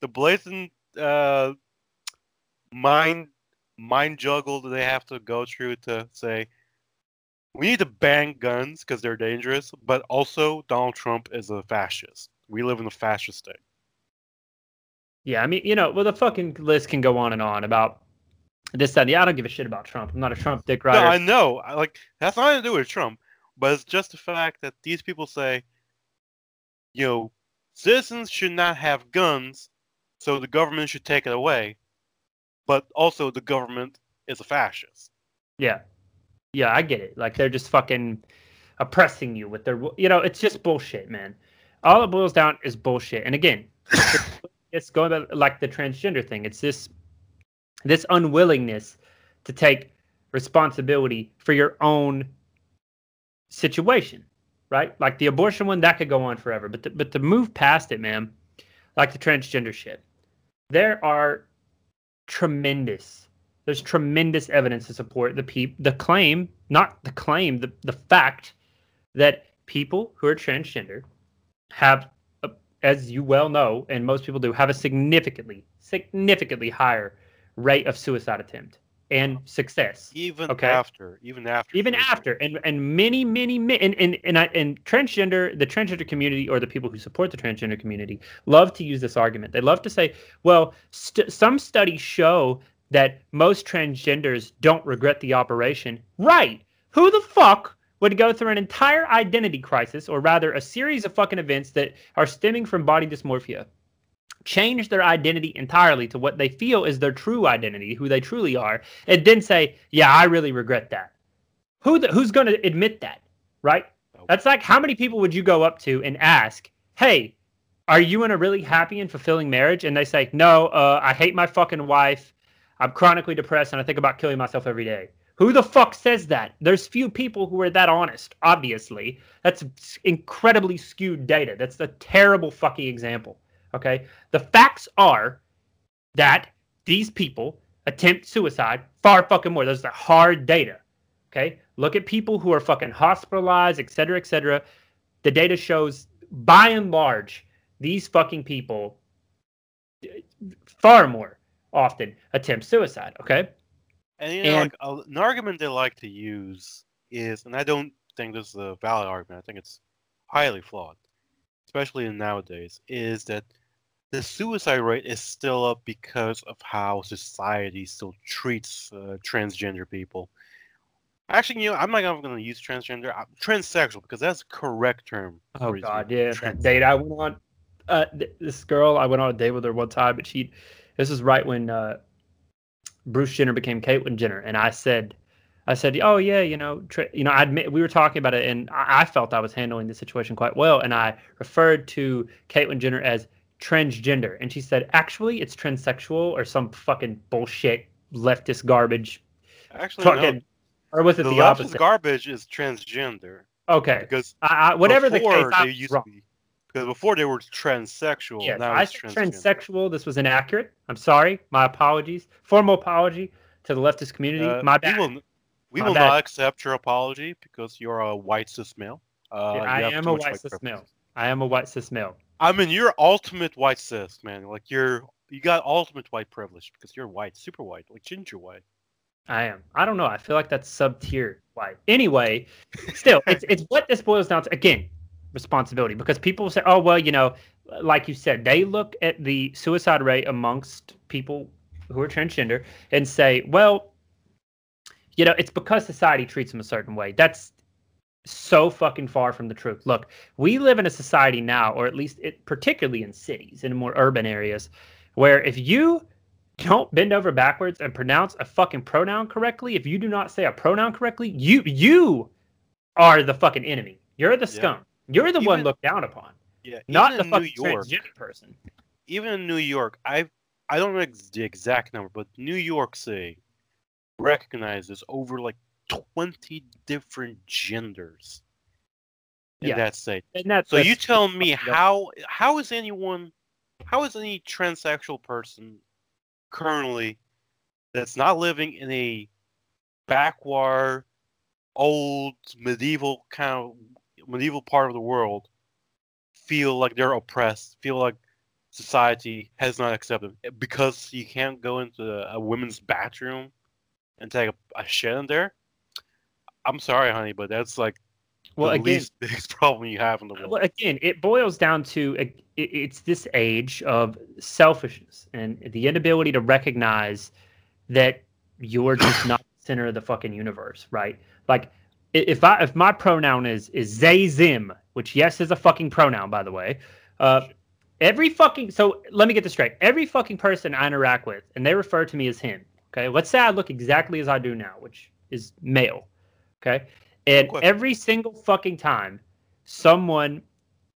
Speaker 2: the blatant uh, mind mind juggle that they have to go through to say we need to ban guns because they're dangerous, but also Donald Trump is a fascist. We live in a fascist state.
Speaker 1: Yeah, I mean, you know, well, the fucking list can go on and on about this, that, yeah. I don't give a shit about Trump. I'm not a Trump dick rider.
Speaker 2: No, I know. I, like that's nothing to do with Trump, but it's just the fact that these people say, you know, citizens should not have guns, so the government should take it away, but also the government is a fascist.
Speaker 1: Yeah, yeah, I get it. Like they're just fucking oppressing you with their, you know, it's just bullshit, man. All it boils down is bullshit. And again, it's going to, like the transgender thing. It's this this unwillingness to take responsibility for your own situation, right? Like the abortion one, that could go on forever. But to, but to move past it, man, like the transgender shit, there are tremendous. there's tremendous evidence to support the peop- the claim, not the claim, the, the fact that people who are transgender have, a, as you well know, and most people do, have a significantly, significantly higher rate of suicide attempt and success.
Speaker 2: Even
Speaker 1: Okay.
Speaker 2: after, even after,
Speaker 1: Even after, and and many, many, many, and and and, I, and transgender, the transgender community or the people who support the transgender community love to use this argument. They love to say, well, st- some studies show that most transgenders don't regret the operation. Right? Who the fuck would go through an entire identity crisis, or rather, a series of fucking events that are stemming from body dysmorphia? Change their identity entirely to what they feel is their true identity, who they truly are, and then say, "Yeah, I really regret that." Who the, who's going to admit that, right? That's like how many people would you go up to and ask, "Hey, are you in a really happy and fulfilling marriage?" And they say, "No, uh, I hate my fucking wife. I'm chronically depressed, and I think about killing myself every day." Who the fuck says that? There's few people who are that honest. Obviously, that's incredibly skewed data. That's a terrible fucking example. Okay. The facts are that these people attempt suicide far fucking more. Those are hard data. Okay. Look at people who are fucking hospitalized, et cetera, et cetera. The data shows by and large, these fucking people far more often attempt suicide. Okay.
Speaker 2: And you know,
Speaker 1: And-
Speaker 2: like an argument they like to use is, and I don't think this is a valid argument. I think it's highly flawed, especially in nowadays. Is that the suicide rate is still up because of how society still treats uh, transgender people. Actually, you know, I'm not even going to use transgender, I'm transsexual, because that's the correct term.
Speaker 1: Oh God, yeah. That date I went on, uh, th- this girl, I went on a date with her one time, but she, this was right when uh, Bruce Jenner became Caitlyn Jenner, and I said, I said, oh yeah, you know, tra- you know, I admit we were talking about it, and I, I felt I was handling the situation quite well, and I referred to Caitlyn Jenner as transgender, and she said, actually, it's transsexual or some fucking bullshit leftist garbage,
Speaker 2: Actually, no.
Speaker 1: or was it
Speaker 2: The,
Speaker 1: the, opposite?
Speaker 2: garbage is transgender
Speaker 1: okay,
Speaker 2: because
Speaker 1: I, I, whatever the case, I
Speaker 2: they used
Speaker 1: wrong.
Speaker 2: to be because before they were transsexual.
Speaker 1: Yes,
Speaker 2: now
Speaker 1: I said transsexual. This was inaccurate. I'm sorry. My apologies. Formal apology to the leftist community.
Speaker 2: Uh,
Speaker 1: My
Speaker 2: We
Speaker 1: bad.
Speaker 2: will, we will not accept your apology because you're a white cis male. Uh,
Speaker 1: Yeah, I am a white cis male. I am a white cis male.
Speaker 2: I mean, you're ultimate white cis man. Like you're, you got ultimate white privilege because you're white, super white, like ginger white.
Speaker 1: I am. I don't know. I feel like that's sub tier white. Anyway, still, it's it's what this boils down to. Again, responsibility because people say, oh well, you know, like you said, they look at the suicide rate amongst people who are transgender and say, well, you know, it's because society treats them a certain way. That's so fucking far from the truth. Look, we live in a society now, or at least it, particularly in cities, in more urban areas, where if you don't bend over backwards and pronounce a fucking pronoun correctly, if you do not say a pronoun correctly, you you are the fucking enemy. You're the
Speaker 2: Yeah.
Speaker 1: scum. You're the one looked down upon,
Speaker 2: Yeah,
Speaker 1: not
Speaker 2: even
Speaker 1: the
Speaker 2: in
Speaker 1: fucking
Speaker 2: New York.
Speaker 1: transgender person.
Speaker 2: Even in New York, I I don't know the exact number, but New York City recognizes over like twenty different genders in
Speaker 1: Yeah.
Speaker 2: that state.
Speaker 1: And that's
Speaker 2: So you tell me how how is anyone how is any transsexual person currently that's not living in a backward old medieval kind of medieval part of the world feel like they're oppressed, feel like society has not accepted them because you can't go into a women's bathroom and take a, a shit in there. I'm sorry, honey, but that's like
Speaker 1: well
Speaker 2: the
Speaker 1: again.
Speaker 2: least biggest problem you have in the world.
Speaker 1: Well, again, it boils down to it, it's this age of selfishness and the inability to recognize that you're just not the center of the fucking universe, right? Like, if I if my pronoun is is they them, which yes is a fucking pronoun by the way, uh, every fucking so let me get this straight. Every fucking person I interact with, and they refer to me as him. Okay, let's say I look exactly as I do now, which is male. Okay, and every single fucking time someone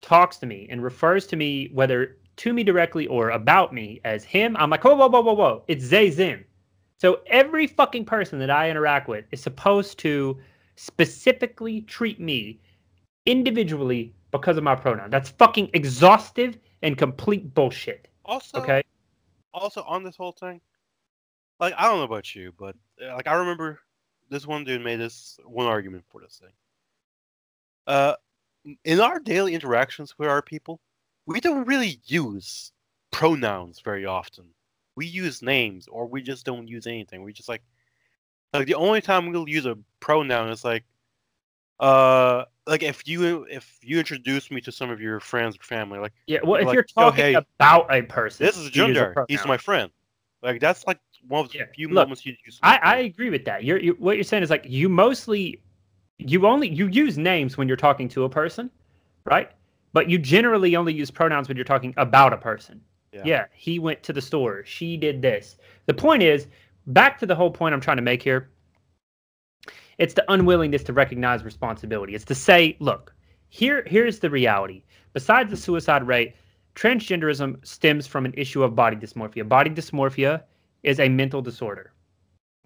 Speaker 1: talks to me and refers to me, whether to me directly or about me as him, I'm like, whoa, whoa, whoa, whoa, whoa. It's they, them. So every fucking person that I interact with is supposed to specifically treat me individually because of my pronoun. That's fucking exhaustive and complete bullshit.
Speaker 2: Also,
Speaker 1: Okay.
Speaker 2: also on this whole thing, like I don't know about you, but uh, like I remember this one dude made this one argument for this thing. Uh, in our daily interactions with our people, we don't really use pronouns very often. We use names, or we just don't use anything. We just like like the only time we'll use a pronoun is like uh like if you if you introduce me to some of your friends or family, like
Speaker 1: Yeah, well, if
Speaker 2: Like,
Speaker 1: you're
Speaker 2: oh,
Speaker 1: talking
Speaker 2: hey,
Speaker 1: about a person,
Speaker 2: this is Jundar, he's my friend. Like that's like one of the
Speaker 1: Yeah,
Speaker 2: few
Speaker 1: look,
Speaker 2: moments you use.
Speaker 1: I, I agree with that. You're, you what you're saying is like you mostly you only you use names when you're talking to a person, right? But you generally only use pronouns when you're talking about a person.
Speaker 2: Yeah.
Speaker 1: he went to the store. She did this. The point is, back to the whole point I'm trying to make here. It's the unwillingness to recognize responsibility. It's to say, look, here here's the reality. Besides the suicide rate, transgenderism stems from an issue of body dysmorphia. Body dysmorphia is a mental disorder.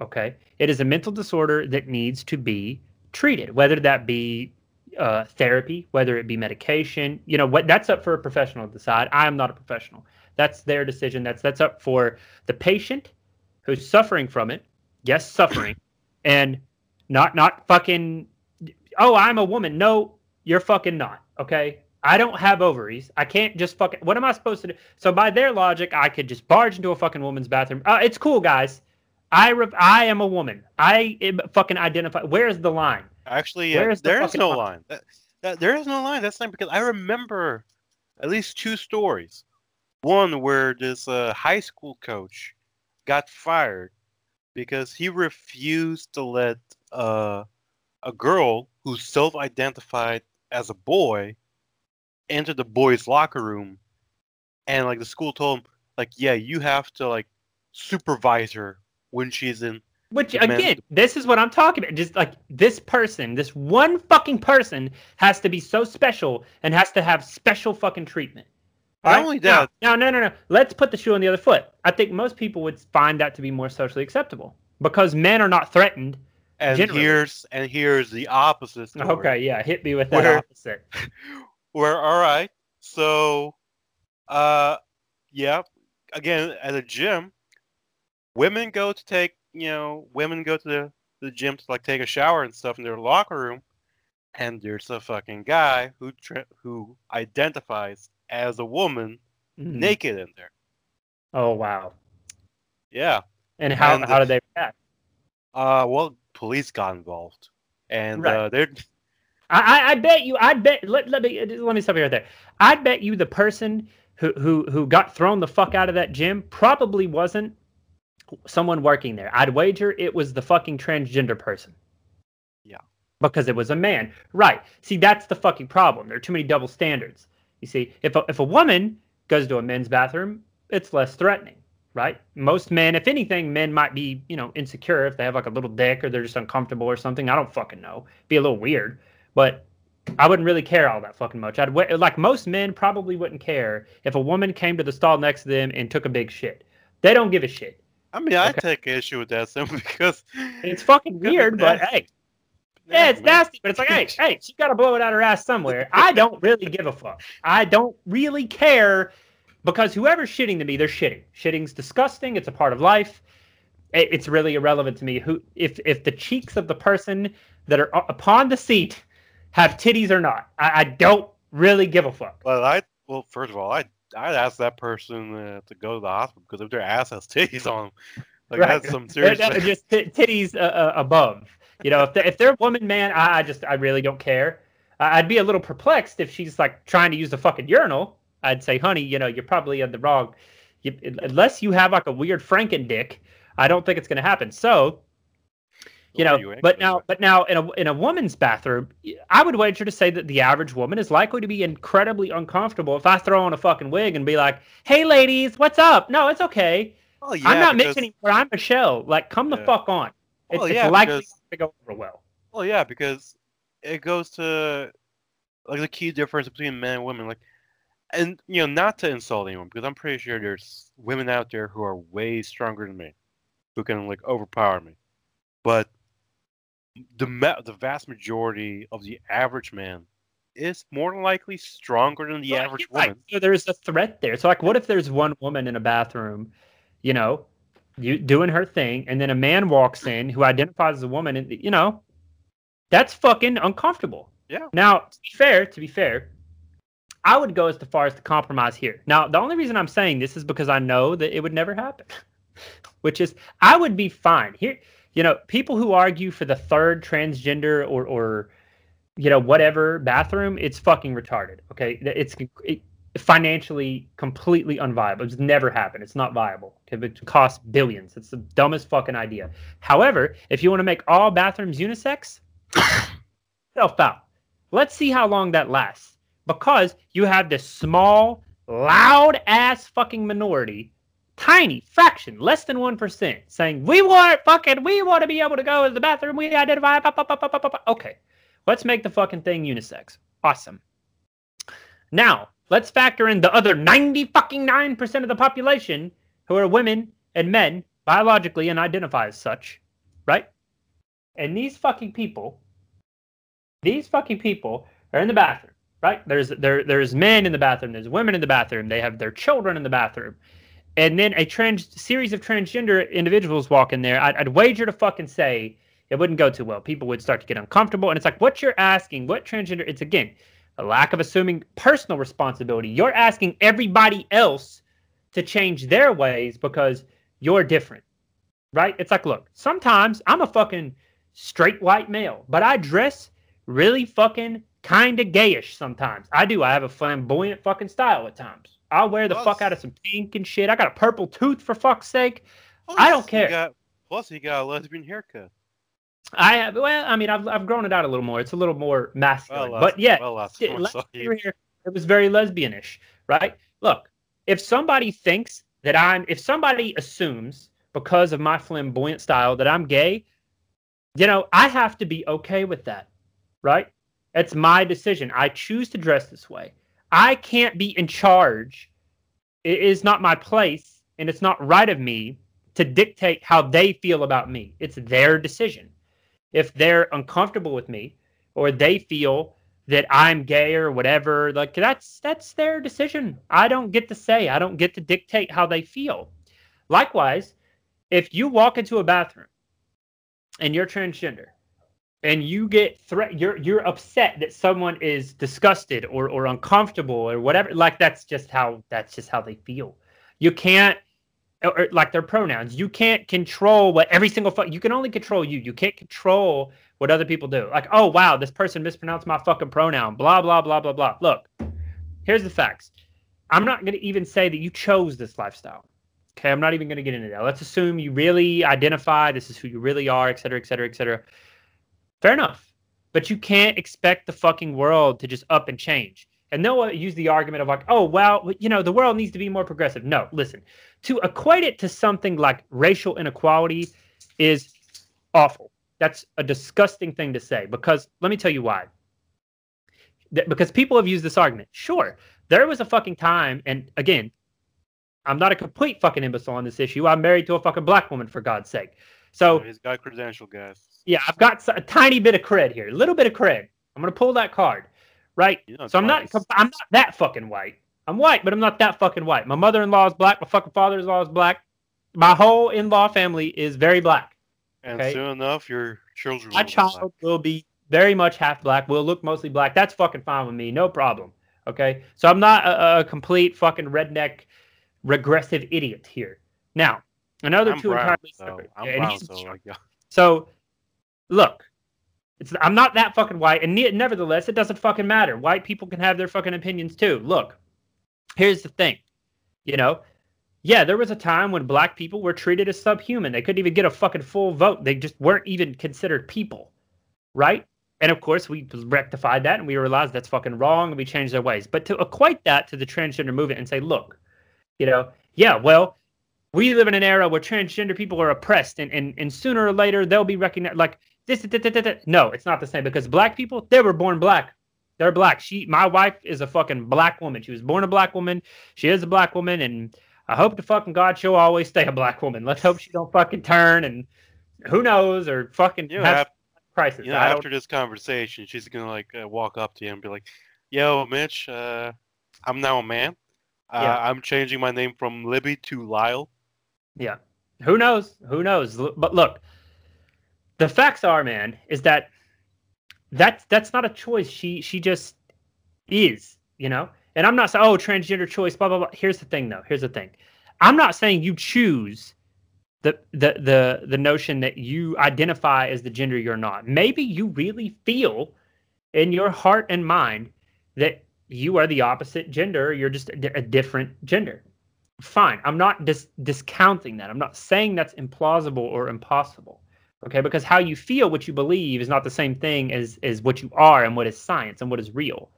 Speaker 1: Okay. It is a mental disorder that needs to be treated, whether that be uh, therapy, whether it be medication. You know, what that's up for a professional to decide. I am not a professional. That's their decision. That's that's up for the patient who's suffering from it. Yes, suffering, and not not fucking. Oh, I'm a woman. No, you're fucking not. Okay. I don't have ovaries. I can't just fucking. What am I supposed to do? So by their logic, I could just barge into a fucking woman's bathroom. Uh, it's cool, guys. I re- I am a woman. I am fucking identify. Where's the line?
Speaker 2: Actually, yeah,
Speaker 1: Where's the
Speaker 2: there is no
Speaker 1: line?
Speaker 2: line. That, that, there is no line. That's not because I remember at least two stories. One where this uh, high school coach got fired because he refused to let uh, a girl who self-identified as a boy enter the boys' locker room, and like the school told him, like, yeah, you have to like supervise her when she's in
Speaker 1: Which again, this is what I'm talking about. Just like this person, this one fucking person has to be so special and has to have special fucking treatment. Alright?
Speaker 2: only that-
Speaker 1: no, no, no, no. Let's put the shoe on the other foot. I think most people would find that to be more socially acceptable because men are not threatened.
Speaker 2: And
Speaker 1: Generally.
Speaker 2: here's and here's the opposite story.
Speaker 1: Okay, yeah, hit me with that
Speaker 2: Where-
Speaker 1: opposite.
Speaker 2: Where all right, so, uh, yeah, again at a gym, women go to take you know women go to the the gym to like take a shower and stuff in their locker room, and there's a fucking guy who tra- who identifies as a woman
Speaker 1: Mhm.
Speaker 2: naked in there.
Speaker 1: Oh wow.
Speaker 2: Yeah.
Speaker 1: And how
Speaker 2: And-
Speaker 1: how did they react?
Speaker 2: Uh, well, police got involved, and
Speaker 1: Right.
Speaker 2: uh, they're
Speaker 1: I, I, I bet you. I bet. Let, let me let me stop you right there. I bet you the person who who who got thrown the fuck out of that gym probably wasn't someone working there. I'd wager it was the fucking transgender person.
Speaker 2: Yeah.
Speaker 1: Because it was a man. Right. See, that's the fucking problem. There are too many double standards. You see, if a, if a woman goes to a men's bathroom, it's less threatening, right? Most men, if anything, men might be, you know, insecure if they have like a little dick or they're just uncomfortable or something. I don't fucking know. Be a little weird, but I wouldn't really care all that fucking much. I'd like most men probably wouldn't care if a woman came to the stall next to them and took a big shit. They don't give a shit.
Speaker 2: I mean, I
Speaker 1: Okay.
Speaker 2: take issue with that simply because
Speaker 1: It's fucking weird, but hey, yeah, it's
Speaker 2: man.
Speaker 1: nasty. But it's like, hey, hey, she got to blow it out her ass somewhere. I don't really give a fuck. I don't really care because whoever's shitting to me, they're shitting. Shitting's disgusting. It's a part of life. It's really irrelevant to me who if if the cheeks of the person that are upon the seat have titties or not. I, I don't really give a fuck.
Speaker 2: Well, I well, first of all, I I'd ask that person uh, to go to the hospital because if their ass has titties on them, like
Speaker 1: Right.
Speaker 2: that's some serious.
Speaker 1: they're just t- titties uh, uh, above. You know, if they're, if they're woman, man, I, I just I really don't care. I'd be a little perplexed if she's like trying to use the fucking urinal. I'd say, honey, you know, you're probably on the wrong. You, unless you have like a weird Franken dick, I don't think it's going to happen. So, you know,
Speaker 2: you
Speaker 1: but now, but now in a in a woman's bathroom, I would wager to say that the average woman is likely to be incredibly uncomfortable if I throw on a fucking wig and be like, "Hey, ladies, what's up?" No, it's okay.
Speaker 2: Well, yeah,
Speaker 1: I'm not
Speaker 2: because,
Speaker 1: Mitch anymore. I'm Michelle. Like, come the fuck on. It's,
Speaker 2: Well,
Speaker 1: it's
Speaker 2: yeah,
Speaker 1: likely
Speaker 2: because-
Speaker 1: to go over well.
Speaker 2: Well, yeah, because it goes to like the key difference between men and women, like, and you know, not to insult anyone, because I'm pretty sure there's women out there who are way stronger than me, who can like overpower me, but the ma- the vast majority of the average man is more than likely stronger than the
Speaker 1: Well,
Speaker 2: average woman.
Speaker 1: So there's a threat there. So like, what if there's one woman in a bathroom, you know, you doing her thing, and then a man walks in who identifies as a woman, and you know, that's fucking uncomfortable.
Speaker 2: Yeah.
Speaker 1: Now, to be fair, to be fair, I would go as far as to compromise here. Now, the only reason I'm saying this is because I know that it would never happen, which is I would be fine here. You know, people who argue for the third transgender or or you know whatever bathroom, it's fucking retarded. Okay, it's it, financially completely unviable. It's never happened. It's not viable. It costs billions. It's the dumbest fucking idea. However, if you want to make all bathrooms unisex, self out. Let's see how long that lasts. Because you have this small, loud ass fucking minority, tiny fraction, less than 1%, saying, We want fucking, we want to be able to go to the bathroom. We identify. Okay, let's make the fucking thing unisex. Awesome. Now, let's factor in the other 90 fucking 9% of the population who are women and men biologically and identify as such, right? And these fucking people these fucking people are in the bathroom, right? There's there there's men in the bathroom, there's women in the bathroom, they have their children in the bathroom, and then a trans series of transgender individuals walk in there. I'd, I'd wager to fucking say it wouldn't go too well. People would start to get uncomfortable, and it's like what you're asking, what transgender? It's again a lack of assuming personal responsibility. You're asking everybody else to change their ways because you're different, right? It's like, look, sometimes I'm a fucking straight white male, but I dress really fucking kind of gayish sometimes. I do. I have a flamboyant fucking style at times. I'll wear the plus, fuck out of some pink and shit. I got a purple tooth for fuck's sake. I don't care.
Speaker 2: Got, plus, he got a lesbian haircut.
Speaker 1: I have. Well, I mean, I've I've grown it out a little more. It's a little more masculine. Well, but yeah, well, it, it was very lesbianish, right? Look, if somebody thinks that I'm, if somebody assumes because of my flamboyant style that I'm gay, you know, I have to be okay with that right? It's my decision. I choose to dress this way. I can't be in charge. It is not my place, and it's not right of me to dictate how they feel about me. It's their decision. If they're uncomfortable with me or they feel that I'm gay or whatever, like that's that's their decision. I don't get to say. I don't get to dictate how they feel. Likewise, if you walk into a bathroom and you're transgender and you get threat you're you're upset that someone is disgusted or or uncomfortable or whatever like that's just how that's just how they feel. You can't or, like their pronouns. You can't control what every single fu- you can only control you. You can't control what other people do. Like oh wow this person mispronounced my fucking pronoun blah blah blah blah blah. Look here's the facts. I'm not going to even say that you chose this lifestyle okay? I'm not even going to get into that. Let's assume you really identify this is who you really are et cetera et cetera et cetera Fair enough. But you can't expect the fucking world to just up and change. And they'll uh, use the argument of like, oh, well, you know, the world needs to be more progressive. No, listen, to equate it to something like racial inequality is awful. That's a disgusting thing to say because let me tell you why. Because people have used this argument. Sure, there was a fucking time, and again, I'm not a complete fucking imbecile on this issue. I'm married to a fucking black woman, for God's sake. So
Speaker 2: he's got credential, guys.
Speaker 1: Yeah, I've got a tiny bit of cred here, a little bit of cred. I'm gonna pull that card, right? So I'm not I'm not that fucking white. I'm white, but I'm not that fucking white. My mother-in-law is black. My fucking father-in-law is black. My whole in-law family is very black.
Speaker 2: And okay? soon enough, your children.
Speaker 1: My child black. will be very much half black. Will look mostly black. That's fucking fine with me. No problem. Okay, so I'm not a, a complete fucking redneck, regressive idiot here. Now, Another I'm two brown, entirely separate. Yeah, brown, so, like, yeah. so look, it's I'm not that fucking white, and ne- nevertheless, it doesn't fucking matter. White people can have their fucking opinions too. Look, here's the thing, you know, yeah, there was a time when black people were treated as subhuman. They couldn't even get a fucking full vote. They just weren't even considered people, right? And of course, we rectified that, and we realized that's fucking wrong, and we changed our ways. But to equate that to the transgender movement and say, look, you know, yeah, well, we live in an era where transgender people are oppressed and, and, and sooner or later they'll be recognized like this da, da, da, no it's not the same because black people they were born black. They're black. She my wife is a fucking black woman. She was born a black woman. She is a black woman and i hope to fucking god she'll always stay a black woman. Let's hope she don't fucking turn and who knows or fucking
Speaker 2: you know, have crisis. you know, after this conversation she's gonna like uh, walk up to you and be like yo mitch uh, i'm now a man. Uh, yeah. i'm changing my name from libby to lyle.
Speaker 1: Yeah. Who knows? Who knows? But look, the facts are, man, is that that's that's not a choice. She she just is, you know. And I'm not saying, oh, transgender choice, blah blah blah. Here's the thing, though. Here's the thing. I'm not saying you choose the the the the notion that you identify as the gender you're not. Maybe you really feel in your heart and mind that you are the opposite gender. You're just a, a different gender. Fine. I'm not dis- discounting that. I'm not saying that's implausible or impossible. Okay, because how you feel, what you believe, is not the same thing as as what you are and what is science and what is real.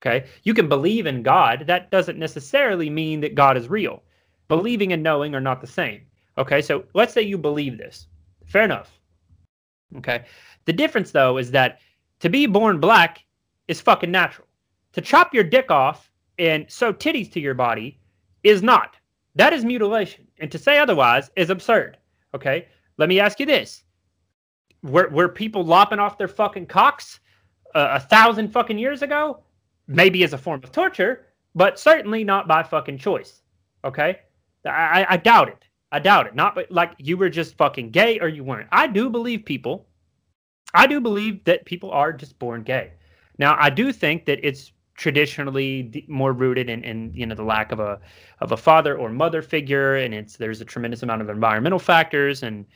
Speaker 1: Okay, you can believe in God. That doesn't necessarily mean that God is real. Believing and knowing are not the same. Okay, so let's say you believe this. Fair enough. Okay, the difference though is that to be born black is fucking natural. To chop your dick off and sew titties to your body is not. That is mutilation. And to say otherwise is absurd. Okay, let me ask you this were were people lopping off their fucking cocks uh, a thousand fucking years ago? Maybe as a form of torture, but certainly not by fucking choice. Okay, I, I doubt it. I doubt it. Not but like you were just fucking gay or you weren't. I do believe people. I do believe that people are just born gay. Now, I do think that it's traditionally more rooted in, in you know the lack of a of a father or mother figure, and it's there's a tremendous amount of environmental factors, and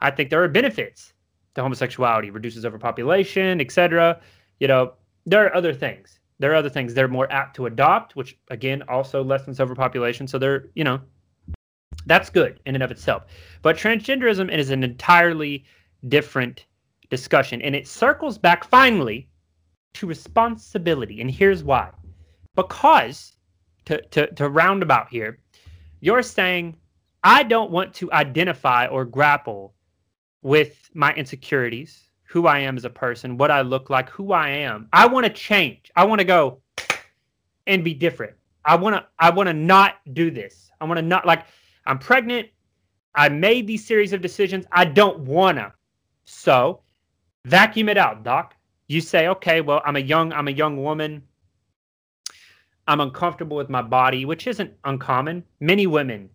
Speaker 1: I think there are benefits to homosexuality, reduces overpopulation, etc. You know, there are other things. There are other things. They're more apt to adopt, which again also lessens overpopulation. So they're, you know, that's good in and of itself. But transgenderism is an entirely different discussion, and it circles back finally to responsibility. And here's why: because to to to roundabout here, you're saying I don't want to identify or grapple with my insecurities, who I am as a person, what I look like, who I am. I want to change. I want to go and be different. I want to I want to not do this. I want to not like I'm pregnant. I made these series of decisions. I don't want to. So, vacuum it out, doc. You say, "Okay, well, I'm a young I'm a young woman. I'm uncomfortable with my body, which isn't uncommon. Many women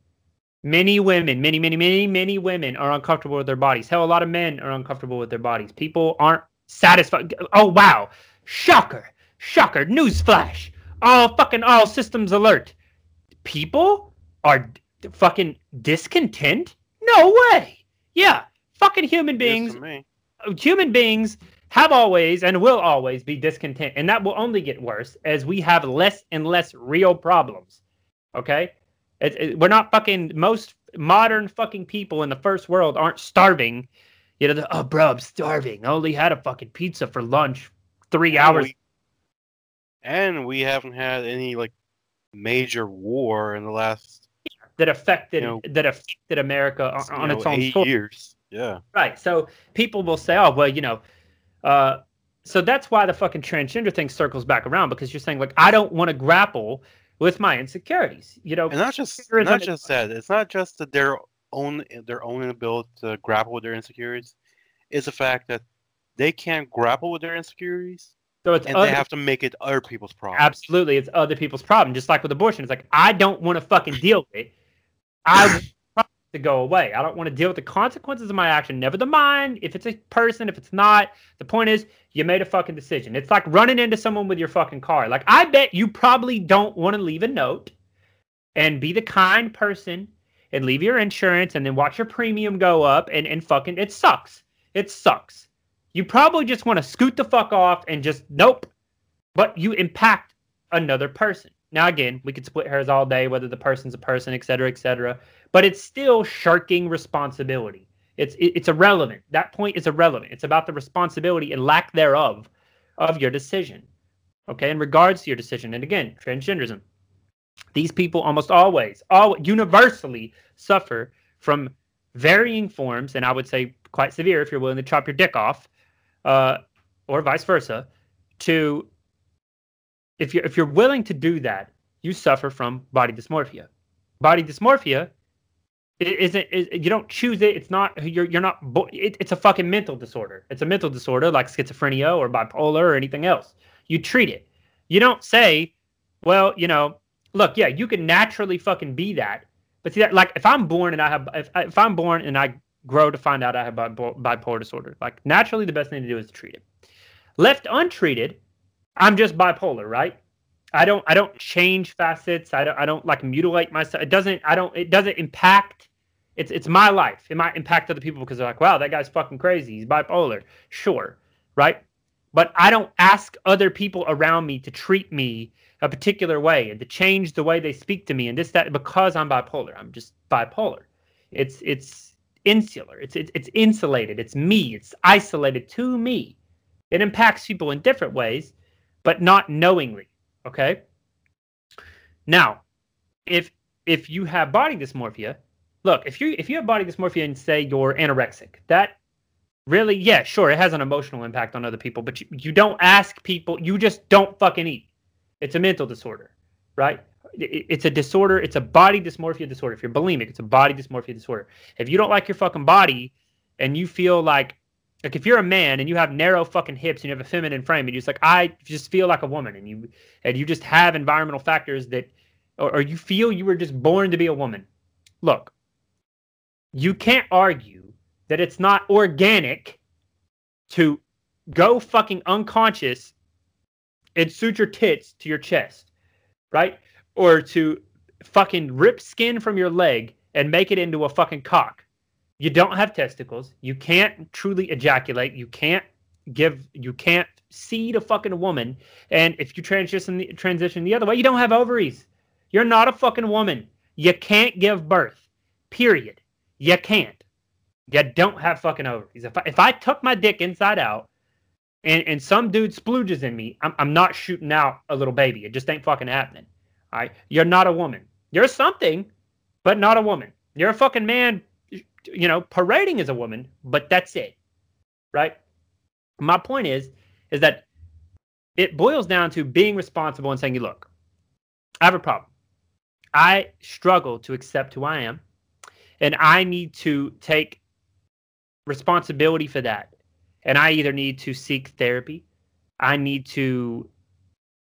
Speaker 1: Many women, many, many, many, many women are uncomfortable with their bodies. Hell, a lot of men are uncomfortable with their bodies. People aren't satisfied. Oh, wow. Shocker. Shocker. Newsflash. All fucking all systems alert. People are fucking discontent? No way. Yeah. Fucking human beings. Human beings have always and will always be discontent. And that will only get worse as we have less and less real problems. Okay? It, it, we're not fucking most modern fucking people in the first world aren't starving. You know, the, oh, bro, I'm starving. I only had a fucking pizza for lunch three and hours.
Speaker 2: We, and we haven't had any like major war in the last
Speaker 1: that affected you know, that affected America on, on know, its own
Speaker 2: eight years. Yeah.
Speaker 1: Right. So people will say, "Oh, well, you know." Uh, so that's why the fucking transgender thing circles back around because you're saying like I don't want to grapple with my insecurities. You know,
Speaker 2: and not just not just that. It's not just that their own their own inability to grapple with their insecurities. It's the fact that they can't grapple with their insecurities. So it's and other, they have to make it other people's problem.
Speaker 1: Absolutely, it's other people's problem. Just like with abortion, it's like I don't want to fucking deal with it. I to go away. I don't want to deal with the consequences of my action. Never the mind if it's a person, if it's not. The point is, you made a fucking decision. It's like running into someone with your fucking car. Like, I bet you probably don't want to leave a note and be the kind person and leave your insurance and then watch your premium go up and, and fucking, it sucks. It sucks. You probably just want to scoot the fuck off and just, nope. But you impact another person. Now, again, we could split hairs all day, whether the person's a person, et cetera, et cetera but it's still sharking responsibility. It's it's irrelevant. That point is irrelevant. It's about the responsibility and lack thereof of your decision. Okay, in regards to your decision, and again, transgenderism. These people almost always, all universally suffer from varying forms, and I would say quite severe if you're willing to chop your dick off, uh, or vice versa. To if you're if you're willing to do that, you suffer from body dysmorphia. Body dysmorphia isn't it, you don't choose it. It's not you're you're not it, it's a fucking mental disorder. It's a mental disorder like schizophrenia or bipolar or anything else. You treat it. You don't say well you know look yeah you can naturally fucking be that. But see that like if I'm born and I have if, if I'm born and I grow to find out I have bipolar disorder, like naturally the best thing to do is to treat it. Left untreated, I'm just bipolar, right? I don't I don't change facets. I don't I don't like mutilate myself. It doesn't I don't it doesn't impact it's it's my life. It might impact other people because they're like, wow, that guy's fucking crazy. He's bipolar. Sure. Right? But I don't ask other people around me to treat me a particular way and to change the way they speak to me and this that because I'm bipolar. I'm just bipolar. It's it's insular. It's it's, it's insulated. It's me. It's isolated to me. It impacts people in different ways, but not knowingly. Okay. Now, if if you have body dysmorphia, look, if you if you have body dysmorphia and say you're anorexic, that really, yeah, sure, it has an emotional impact on other people, but you, you don't ask people, you just don't fucking eat. It's a mental disorder, right? It, it's a disorder. It's a body dysmorphia disorder. If you're bulimic, it's a body dysmorphia disorder. If you don't like your fucking body and you feel like like if you're a man and you have narrow fucking hips and you have a feminine frame and you're just like I just feel like a woman and you and you just have environmental factors that or, or you feel you were just born to be a woman. Look, you can't argue that it's not organic to go fucking unconscious and suture your tits to your chest, right? Or to fucking rip skin from your leg and make it into a fucking cock you don't have testicles. You can't truly ejaculate. You can't give. You can't seed a fucking woman. And if you transition the, transition the other way, you don't have ovaries. You're not a fucking woman. You can't give birth. Period. You can't. You don't have fucking ovaries. If I, if I tuck my dick inside out and, and some dude splooges in me, I'm, I'm not shooting out a little baby. It just ain't fucking happening. All right. You're not a woman. You're something, but not a woman. You're a fucking man you know, parading as a woman, but that's it. Right? My point is, is that it boils down to being responsible and saying, you look, I have a problem. I struggle to accept who I am, and I need to take responsibility for that. And I either need to seek therapy, I need to,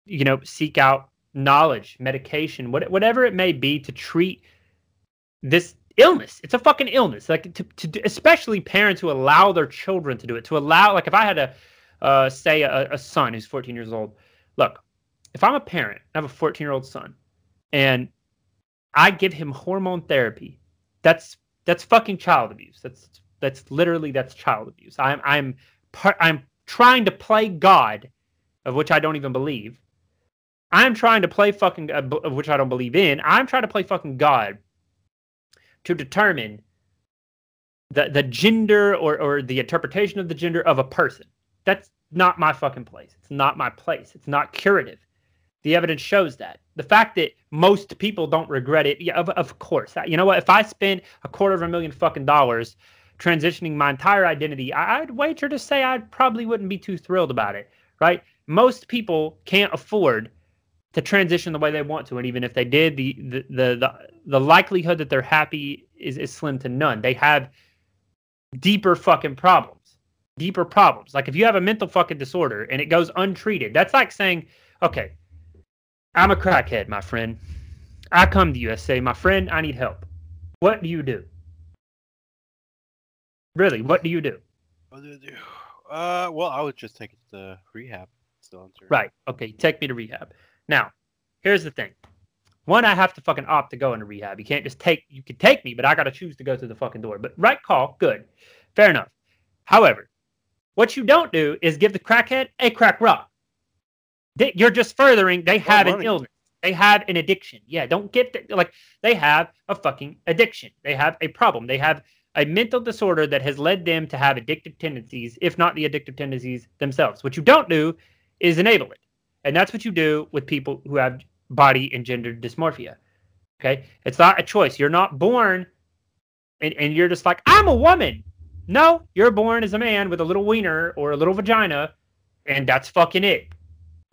Speaker 1: you know, seek out knowledge, medication, what, whatever it may be to treat this illness. It's a fucking illness. Like to, to especially parents who allow their children to do it. To allow like if I had a uh, say a, a son who's 14 years old. Look, if I'm a parent, I have a 14 year old son, and I give him hormone therapy. That's that's fucking child abuse. That's that's literally that's child abuse. I'm I'm I'm trying to play God, of which I don't even believe. I'm trying to play fucking uh, of which I don't believe in. I'm trying to play fucking God to determine the the gender or or the interpretation of the gender of a person. That's not my fucking place. It's not my place. It's not curative. The evidence shows that. The fact that most people don't regret it, yeah, of, of course. You know what? If I spend a quarter of a million fucking dollars transitioning my entire identity, I'd wager to say I probably wouldn't be too thrilled about it, right? Most people can't afford to transition the way they want to, and even if they did, the the the the, the likelihood that they're happy is, is slim to none. They have deeper fucking problems, deeper problems. Like if you have a mental fucking disorder and it goes untreated, that's like saying, okay, I'm a crackhead, my friend. I come to you, I say, my friend, I need help. What do you do? Really, what do you do?
Speaker 2: What do you do? Uh, well, I would just take it to rehab.
Speaker 1: Right. Okay. Take me to rehab. Now, here's the thing. One, I have to fucking opt to go into rehab. You can't just take. You can take me, but I got to choose to go through the fucking door. But right call, good, fair enough. However, what you don't do is give the crackhead a crack rock. They, you're just furthering. They have an illness. They have an addiction. Yeah, don't get the, like they have a fucking addiction. They have a problem. They have a mental disorder that has led them to have addictive tendencies, if not the addictive tendencies themselves. What you don't do is enable it. And that's what you do with people who have body and gender dysmorphia. Okay. It's not a choice. You're not born and, and you're just like, I'm a woman. No, you're born as a man with a little wiener or a little vagina, and that's fucking it.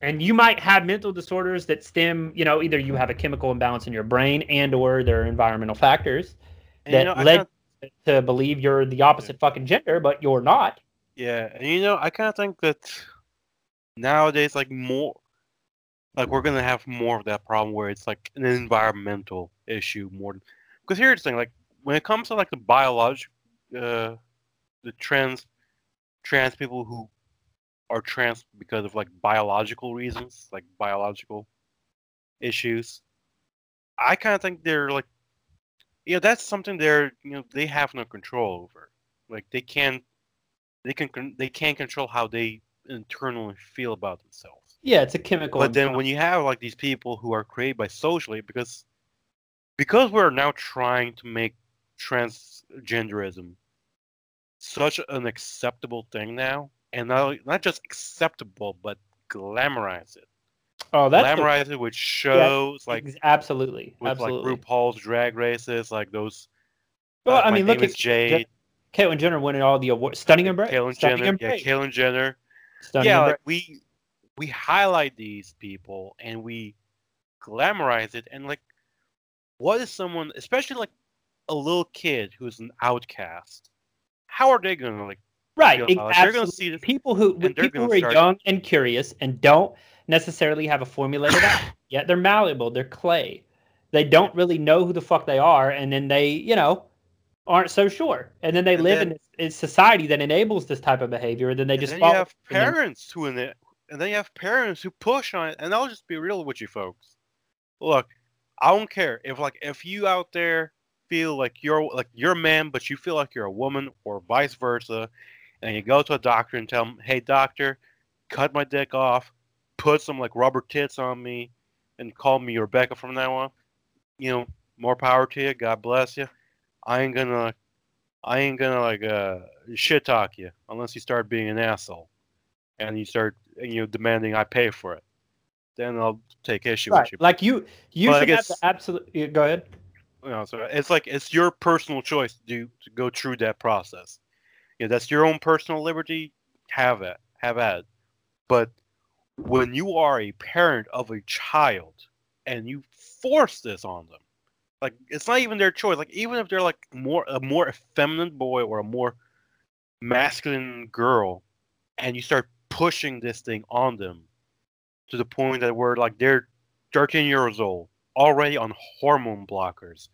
Speaker 1: And you might have mental disorders that stem, you know, either you have a chemical imbalance in your brain and or there are environmental factors and, that you know, led kinda... to believe you're the opposite fucking gender, but you're not.
Speaker 2: Yeah, and you know, I kind of think that nowadays like more like we're gonna have more of that problem where it's like an environmental issue more because here's the thing, like when it comes to like the biological, uh, the trans, trans people who are trans because of like biological reasons, like biological issues. I kind of think they're like, yeah, that's something they're you know they have no control over. Like they can't, they can they can't control how they internally feel about themselves.
Speaker 1: Yeah, it's a chemical.
Speaker 2: But then when you have like these people who are created by socially because because we're now trying to make transgenderism such an acceptable thing now, and not not just acceptable but glamorize it.
Speaker 1: oh, that's the-
Speaker 2: glamorize it with shows like
Speaker 1: ex- absolutely,
Speaker 2: with
Speaker 1: absolutely.
Speaker 2: like RuPaul's drag races, like those.
Speaker 1: well,
Speaker 2: uh,
Speaker 1: I mean, look at
Speaker 2: Jade,
Speaker 1: Caitlyn Jenner winning all the awards. Stunning Embrace.
Speaker 2: Caitlyn Jenner, yeah. Caitlyn Jenner.
Speaker 1: Stunning
Speaker 2: yeah,
Speaker 1: Embrace.
Speaker 2: like we we highlight these people and we glamorize it and like what is someone especially like a little kid who's an outcast how are they gonna like
Speaker 1: Right.
Speaker 2: it? they're gonna see this-
Speaker 1: people who people who are
Speaker 2: start-
Speaker 1: young and curious and don't necessarily have a formulated yet. They're malleable. They're clay. They don't really know who the fuck they are, and then they, you know, aren't so sure. And then they
Speaker 2: And
Speaker 1: live
Speaker 2: then-
Speaker 1: in this in society that enables this type of behavior. And then they just
Speaker 2: then
Speaker 1: follow.
Speaker 2: you have
Speaker 1: then-
Speaker 2: parents who in it and then you have parents who push on it and i'll just be real with you folks. Look i don't care if like if you out there feel like you're like you're a man but you feel like you're a woman or vice versa and you go to a doctor and tell him hey doctor cut my dick off put some like rubber tits on me and call me rebecca from now on you know more power to you god bless you. I ain't gonna i ain't gonna like uh shit talk you unless you start being an asshole and you start you know demanding I pay for it, then I'll take issue
Speaker 1: right.
Speaker 2: with you.
Speaker 1: Like you, you
Speaker 2: But
Speaker 1: should have
Speaker 2: guess-
Speaker 1: the absolute. Go ahead.
Speaker 2: You know, so it's like it's your personal choice to do to go through that process. Yeah, that's your own personal liberty. Have it, have at it. But when you are a parent of a child and you force this on them, like it's not even their choice. Like even if they're like more a more effeminate boy or a more masculine girl, and you start pushing this thing on them to the point that we're like they're 13 years old already on hormone blockers.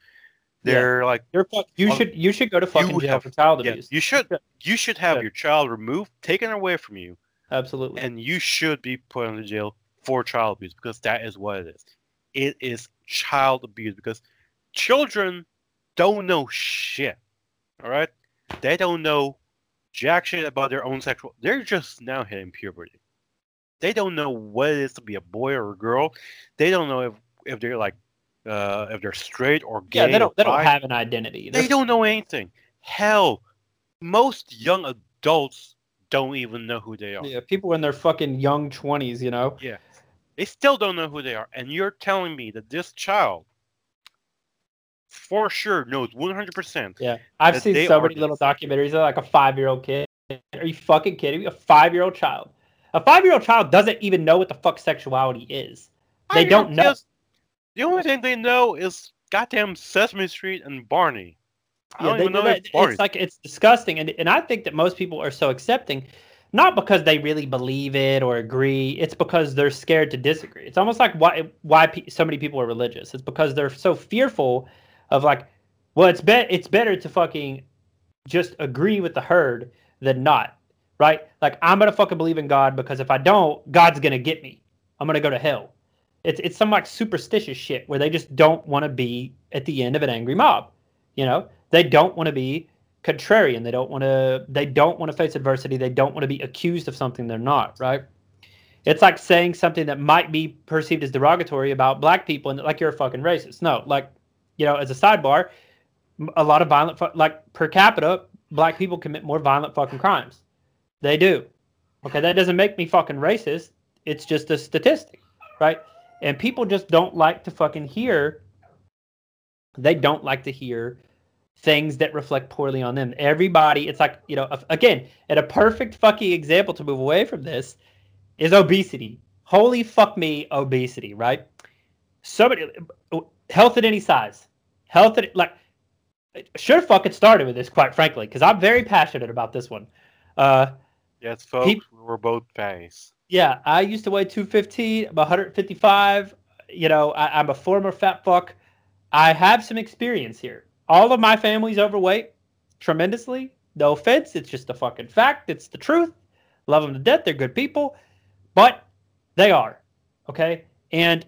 Speaker 2: They're like
Speaker 1: You're fuck. You
Speaker 2: Well,
Speaker 1: should. You should go to fucking jail
Speaker 2: have-
Speaker 1: for child
Speaker 2: yeah,
Speaker 1: abuse.
Speaker 2: you should you should have
Speaker 1: Yeah.
Speaker 2: your child removed, taken away from you,
Speaker 1: Absolutely.
Speaker 2: and you should be put into jail for child abuse because that is what it is. It is child abuse because children don't know shit. All right, they don't know jack shit about their own sexual. They're just now hitting puberty. They don't know what it is to be a boy or a girl. They don't know if if they're like uh, if they're straight or gay.
Speaker 1: yeah, they don't. They don't
Speaker 2: bi.
Speaker 1: have an identity.
Speaker 2: They
Speaker 1: They're-
Speaker 2: don't know anything. Hell, most young adults don't even know who they are.
Speaker 1: Yeah, people in their fucking young twenties. You know.
Speaker 2: Yeah, they still don't know who they are. And you're telling me that this child, for sure, knows 100%.
Speaker 1: Yeah, I've seen so many little documentaries of like a five-year-old kid. Are you fucking kidding me? A five-year-old child. A five-year-old child doesn't even know what the fuck sexuality is. They don't know.
Speaker 2: The only thing they know is goddamn Sesame Street and Barney. I don't
Speaker 1: they-
Speaker 2: even know Barney.
Speaker 1: it's like it's disgusting, and and I think that most people are so accepting, not because they really believe it or agree. It's because they're scared to disagree. It's almost like why why pe- so many people are religious. It's because they're so fearful of like, well, it's bet it's better to fucking just agree with the herd than not, right? Like I'm gonna fucking believe in God because if I don't, God's gonna get me. I'm gonna go to hell. It's it's some like superstitious shit where they just don't want to be at the end of an angry mob. You know, they don't want to be contrarian. They don't want to. They don't want to face adversity. They don't want to be accused of something they're not. Right. It's like saying something that might be perceived as derogatory about black people and like you're a fucking racist. No, like you know, as a sidebar, a lot of violent, fu- like per capita, black people commit more violent fucking crimes. They do. Okay, that doesn't make me fucking racist. It's just a statistic, right? And people just don't like to fucking hear. They don't like to hear things that reflect poorly on them. Everybody, it's like you know, again, and a perfect fucking example to move away from this is obesity. Holy fuck me, obesity, right? Somebody, health at any size, health at like should have fucking started with this, quite frankly, because I'm very passionate about this one. Uh,
Speaker 2: yes, folks,
Speaker 1: peop-
Speaker 2: we're both fatties.
Speaker 1: yeah, I used to weigh 215. I'm 155. You know, I, I'm a former fat fuck. I have some experience here. All of my family's overweight tremendously. No offense, it's just a fucking fact. It's the truth. Love them to death. They're good people, but they are okay. And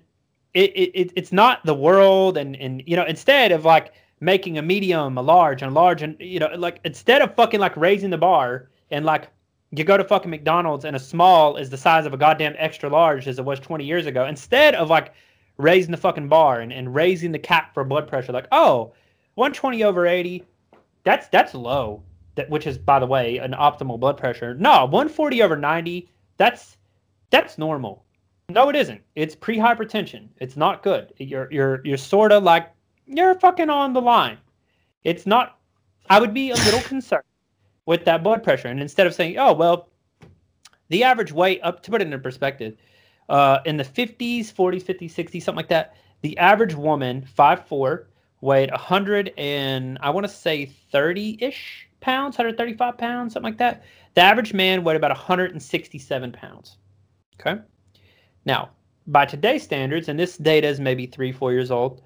Speaker 1: it, it it's not the world, and and you know instead of like making a medium, a large, and a large, and you know like instead of fucking like raising the bar and like you go to fucking McDonald's and a small is the size of a goddamn extra large as it was 20 years ago. Instead of like raising the fucking bar and, and raising the cap for blood pressure, like, oh, 120 over 80, that's that's low. That which is by the way an optimal blood pressure. No, 140 over 90, that's that's normal. No, it isn't. It's pre-hypertension. It's not good. You're you're you're sort of like you're fucking on the line. It's not. I would be a little concerned with that blood pressure, and instead of saying, "Oh well," the average weight up to put it in perspective, uh, in the 50s, 40s, 50s, 60s, something like that, the average woman, 5'4", weighed 100 and I want to say 30-ish pounds, 135 pounds, something like that. The average man weighed about 167 pounds. Okay. Now, by today's standards, and this data is maybe three, four years old,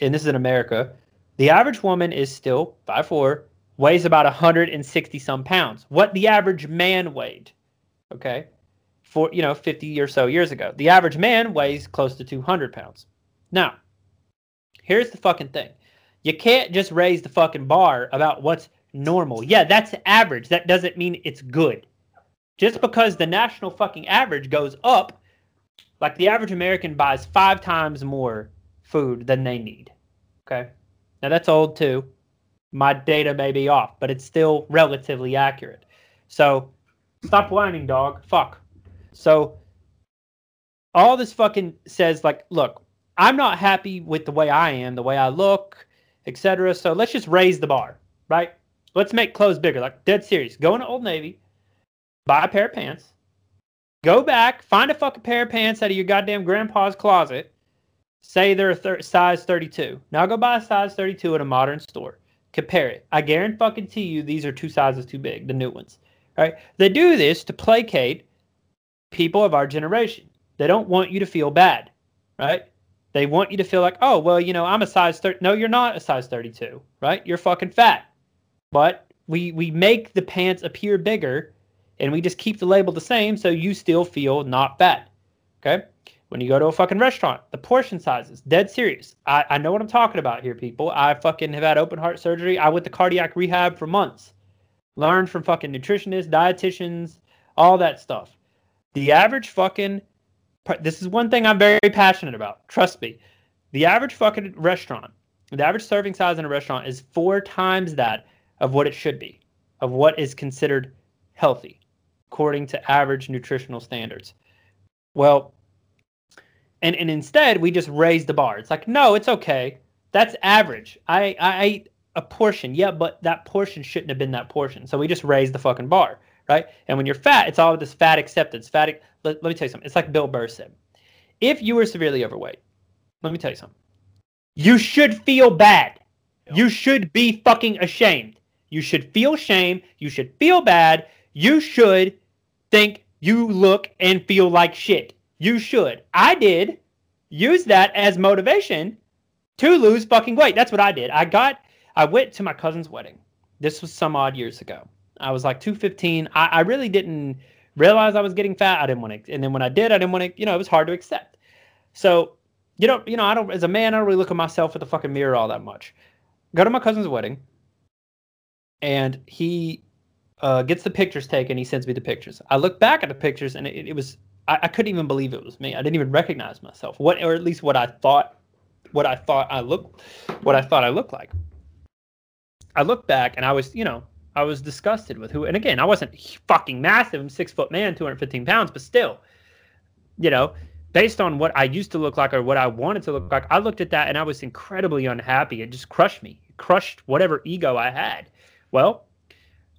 Speaker 1: and this is in America, the average woman is still 5'4", weighs about 160 some pounds. What the average man weighed. Okay for you know 50 or so years ago. The average man weighs close to 200 pounds. Now, here's the fucking thing: you can't just raise the fucking bar about what's normal. Yeah, that's average. That doesn't mean it's good. Just because the national fucking average goes up, like the average American buys five times more food than they need. Okay, now that's old too. My data may be off, but it's still relatively accurate. So stop whining, dog. Fuck. So all this fucking says like, look, I'm not happy with the way I am, the way I look, etc. So let's just raise the bar, right? Let's make clothes bigger. Like dead serious. Go into Old Navy, buy a pair of pants, go back, find a fucking pair of pants out of your goddamn grandpa's closet. Say they're a thir- size 32. Now go buy a size 32 at a modern store. Compare it. I guarantee you these are two sizes too big, the new ones. Right? They do this to placate people of our generation. They don't want you to feel bad, right? They want you to feel like, oh, well, you know, I'm a size 30. No, you're not a size 32, right? You're fucking fat. But we we make the pants appear bigger and we just keep the label the same so you still feel not fat. Okay? When you go to a fucking restaurant, the portion sizes, dead serious. I, I know what I'm talking about here, people. I fucking have had open heart surgery. I went to cardiac rehab for months. Learned from fucking nutritionists, dietitians, all that stuff. The average fucking this is one thing I'm very passionate about. Trust me. The average fucking restaurant, the average serving size in a restaurant is four times that of what it should be, of what is considered healthy, according to average nutritional standards. Well, and and instead we just raise the bar. It's like, no, it's okay. That's average. I I ate a portion, yeah, but that portion shouldn't have been that portion. So we just raise the fucking bar right? And when you're fat, it's all this fat acceptance. Fat. Let, let me tell you something. It's like Bill Burr said. If you were severely overweight, let me tell you something. You should feel bad. You should be fucking ashamed. You should feel shame. You should feel bad. You should think you look and feel like shit. You should. I did use that as motivation to lose fucking weight. That's what I did. I got, I went to my cousin's wedding. This was some odd years ago. I was like 215. I, I really didn't realize I was getting fat. I didn't want to, and then when I did, I didn't want to. You know, it was hard to accept. So, you know, you know, I don't. As a man, I don't really look at myself at the fucking mirror all that much. Go to my cousin's wedding, and he uh, gets the pictures taken. He sends me the pictures. I look back at the pictures, and it, it was I, I, couldn't even believe it was me. I didn't even recognize myself. What, or at least what I thought, what I thought I looked, what I thought I looked like. I look back, and I was, you know, I was disgusted with who. And again, I wasn't fucking massive. I'm six foot man, 215 pounds, but still, you know, based on what I used to look like or what I wanted to look like, I looked at that and I was incredibly unhappy. It just crushed me, it crushed whatever ego I had. Well,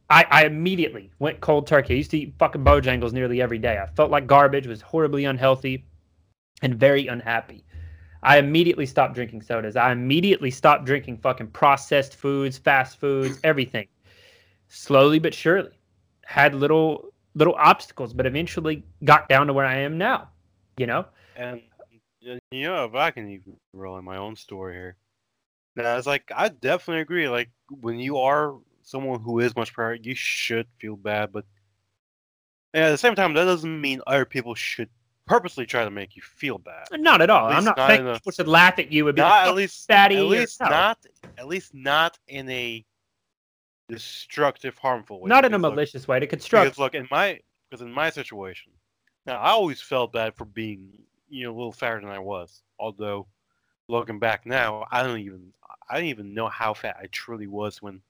Speaker 1: I, I immediately went cold turkey. I used to eat fucking Bojangles nearly every day. I felt like garbage, was horribly unhealthy, and very unhappy. I immediately stopped drinking sodas. I immediately stopped drinking fucking processed foods, fast foods, everything slowly but surely had little little obstacles, but eventually got down to where I am now. You know.
Speaker 2: And you know, if I can even roll in my own story here, Now it's like I definitely agree. Like when you are someone who is much prior, you should feel bad, but at the same time, that doesn't mean other people should purposely try to make you feel bad.
Speaker 1: Not at all.
Speaker 2: At
Speaker 1: I'm not
Speaker 2: not
Speaker 1: saying people should laugh at you and be
Speaker 2: Not
Speaker 1: like,
Speaker 2: at
Speaker 1: "Oh,
Speaker 2: least,
Speaker 1: fatty.
Speaker 2: at
Speaker 1: or-
Speaker 2: least
Speaker 1: no.
Speaker 2: not, at least not in a destructive, harmful way.
Speaker 1: not in a
Speaker 2: Because, look,
Speaker 1: malicious way to construct.
Speaker 2: Because look, in my because in my situation, now I always felt bad for being you know a little fatter than I was. Although looking back now, I don't even I don't even know how fat I truly was when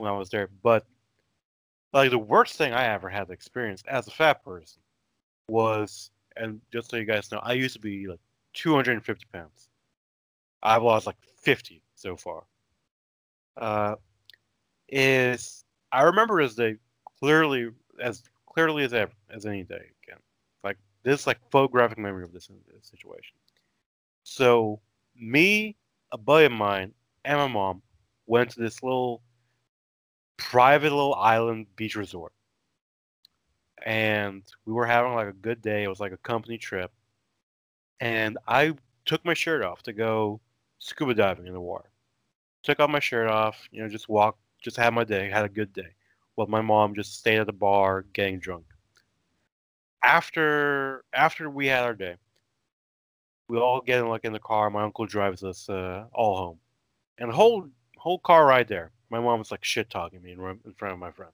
Speaker 2: when I was there. But like the worst thing I ever had to experience as a fat person was, and just so you guys know, I used to be like 250 pounds. I've lost like 50 so far. Uh, is I remember as day clearly as clearly as ever as any day again. Like this like photographic memory of this, this situation. So me, a buddy of mine, and my mom went to this little private little island beach resort. And we were having like a good day. It was like a company trip. And I took my shirt off to go scuba diving in the water. Took off my shirt off, you know, just walked, just had my day, had a good day. While my mom just stayed at the bar getting drunk. After after we had our day, we all get in like in the car. My uncle drives us uh, all home, and whole whole car ride there, my mom was like shit talking me in, front of my friend.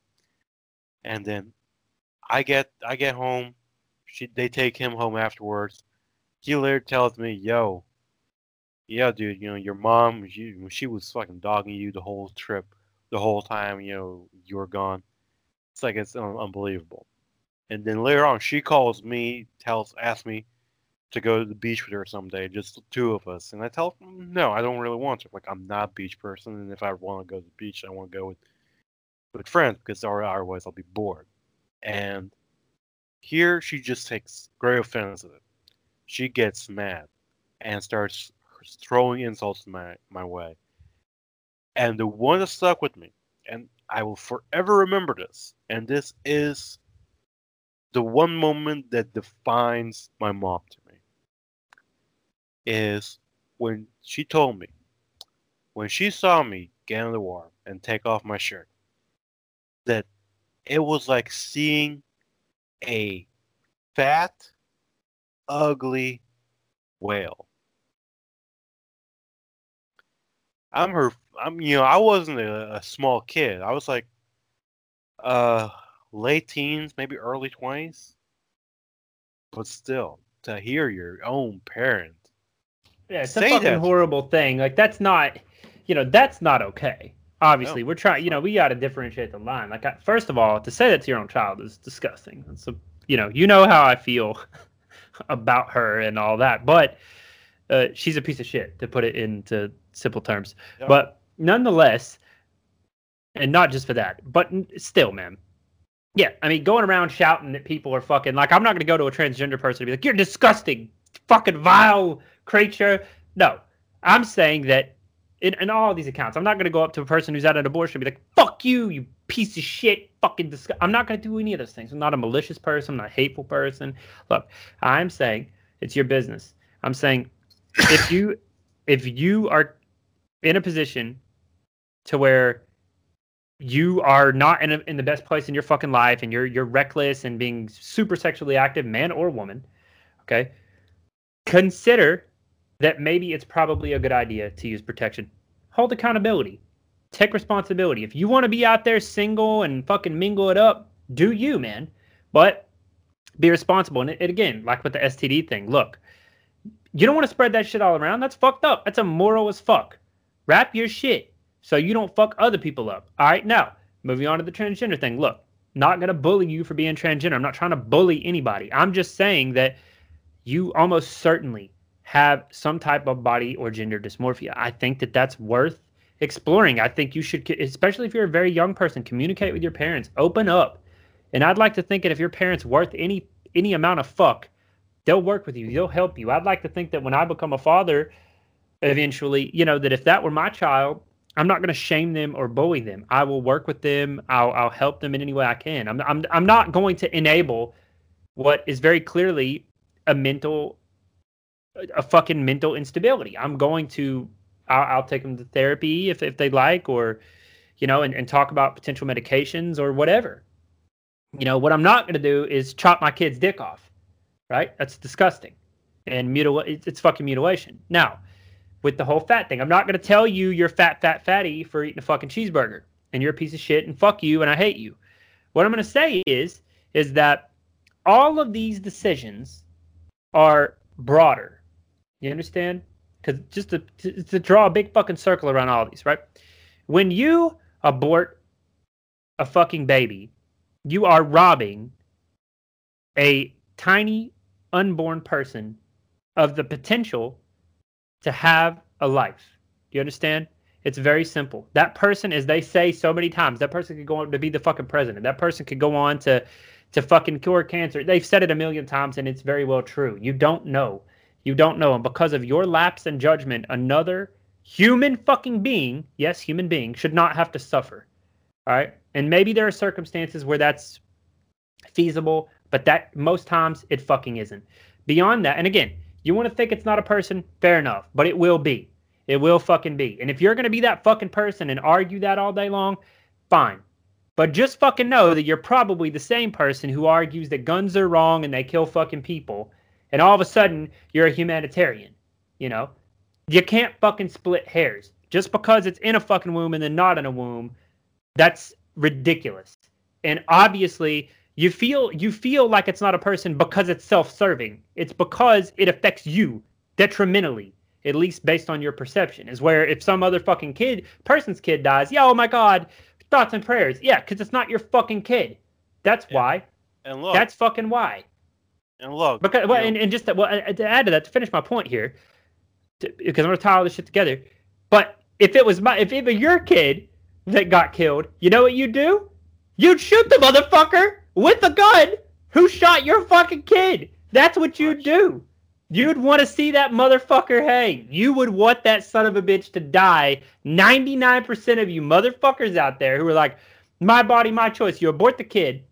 Speaker 2: And then I get I get home, she they take him home afterwards. He later tells me, "Yo, yeah, dude, you know your mom, she she was fucking dogging you the whole trip, the whole time you know you were gone." It's like it's un- unbelievable. And then later on, she calls me, tells, asks me to go to the beach with her someday, just the two of us. And I tell her, no, I don't really want to. Like, I'm not a beach person, and if I want to go to the beach, I want to go with with friends because otherwise I'll be bored. And here she just takes great offense of it. She gets mad and starts throwing insults my my way. And the one that stuck with me, and I will forever remember this, and this is the one moment that defines my mom to is when she told me when she saw me get in the water and take off my shirt that it was like seeing a fat ugly whale. I'm her i'm you know i wasn't a, a small kid. I was like uh late teens maybe early 20s but still to hear your own parent
Speaker 1: Yeah, it's
Speaker 2: Say
Speaker 1: a fucking
Speaker 2: that.
Speaker 1: horrible thing. Like that's not, you know, that's not okay. Obviously,
Speaker 2: No.
Speaker 1: we're trying. You know, we got to differentiate the line. Like, I, first of all, to say that to your own child is disgusting. It's a, you know, you know how I feel about her and all that, but uh, she's a piece of shit to put it into simple terms.
Speaker 2: Yeah.
Speaker 1: But nonetheless, and not just for that, but still, man. Yeah, I mean, going around shouting that people are fucking like, I'm not going to go to a transgender person and be like, you're disgusting, fucking vile creature. No, I'm saying that in, in all these accounts, I'm not going to go up to a person who's had an abortion and be like, fuck you, you piece of shit, fucking disgust. I'm not going to do any of those things. I'm not a malicious person, I'm not a hateful person. Look, I'm saying it's your business. I'm saying if you if you are in a position to where you are not in, a, in the best place in your fucking life and you're you're reckless and being super sexually active man or woman okay consider that maybe it's probably a good idea to use protection hold accountability take responsibility if you want to be out there single and fucking mingle it up do you man but be responsible and, and again like with the std thing look you don't want to spread that shit all around that's fucked up that's immoral as fuck wrap your shit so you don't fuck other people up. All right, now moving on to the transgender thing. Look, not gonna bully you for being transgender. I'm not trying to bully anybody. I'm just saying that you almost certainly have some type of body or gender dysmorphia. I think that that's worth exploring. I think you should, especially if you're a very young person, communicate with your parents, open up. And I'd like to think that if your parents worth any any amount of fuck, they'll work with you. They'll help you. I'd like to think that when I become a father, eventually, you know, that if that were my child, I'm not going to shame them or bully them. I will work with them. I'll, I'll help them in any way I can. I'm, I'm, I'm not going to enable what is very clearly a mental, a fucking mental instability. I'm going to I'll, I'll take them to therapy if if they like, or you know, and, and talk about potential medications or whatever. You know, what I'm not going to do is chop my kid's dick off, right? That's disgusting, and mutil it's, it's fucking mutilation. Now, with the whole fat thing, I'm not going to tell you you're fat, fat, fatty for eating a fucking cheeseburger, and you're a piece of shit, and fuck you, and I hate you. What I'm going to say is, is that all of these decisions are broader. You understand? Because just to, to, to draw a big fucking circle around all these, right? When you abort a fucking baby, you are robbing a tiny unborn person of the potential to have a life. Do you understand? It's very simple. That person, as they say so many times, that person could go on to be the fucking president. That person could go on to to fucking cure cancer. They've said it a million times and it's very well true. You don't know. You don't know. And because of your lapse in judgment, another human fucking being, yes, human being, should not have to suffer. All right. And maybe there are circumstances where that's feasible, but that most times it fucking isn't. Beyond that, and again, you want to think it's not a person, fair enough, but it will be. It will fucking be. And if you're going to be that fucking person and argue that all day long, fine. But just fucking know that you're probably the same person who argues that guns are wrong and they kill fucking people. And all of a sudden, you're a humanitarian. You know? You can't fucking split hairs. Just because it's in a fucking womb and then not in a womb, that's ridiculous. And obviously, you feel you feel like it's not a person because it's self-serving. It's because it affects you detrimentally, at least based on your perception. Is where if some other fucking kid, person's kid dies, yeah, oh my god, thoughts and prayers. Yeah, because it's not your fucking kid. That's
Speaker 2: Yeah.
Speaker 1: why.
Speaker 2: And look,
Speaker 1: That's fucking why.
Speaker 2: and look,
Speaker 1: Because well, and, and just to, well, uh, to add to that, to finish my point here, to, because I'm gonna tie all this shit together. But if it was my, if it were your kid that got killed, you know what you'd do? You'd shoot the motherfucker with a gun who shot your fucking kid. That's what you'd do. You'd want to see that motherfucker hang. You would want that son of a bitch to die. 99% of you motherfuckers out there who are like, my body, my choice. You abort the kid.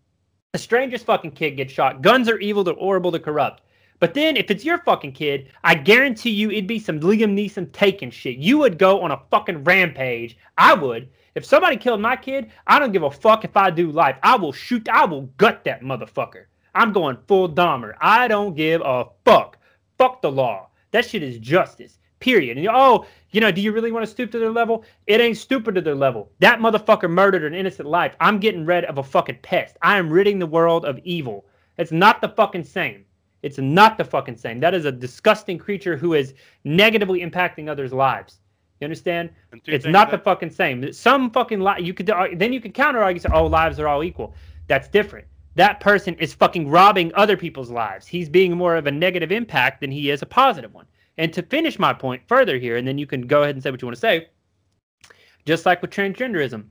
Speaker 1: A stranger's fucking kid gets shot. Guns are evil, they're horrible, they're corrupt. But then if it's your fucking kid, I guarantee you it'd be some Liam Neeson taking shit. You would go on a fucking rampage. I would. If somebody killed my kid, I don't give a fuck if I do life. I will shoot, I will gut that motherfucker. I'm going full Dahmer. I don't give a fuck. Fuck the law. That shit is justice. Period. And oh, you know, do you really want to stoop to their level? It ain't stupid to their level. That motherfucker murdered an innocent life. I'm getting rid of a fucking pest. I am ridding the world of evil. It's not the fucking same. It's not the fucking same. That is a disgusting creature who is negatively impacting others' lives. You understand? It's not the fucking same. Some fucking li- you could uh, then you could counter argue say, oh, lives are all equal. That's different. That person is fucking robbing other people's lives. He's being more of a negative impact than he is a positive one. And to finish my point further here, and then you can go ahead and say what you want to say. Just like with transgenderism,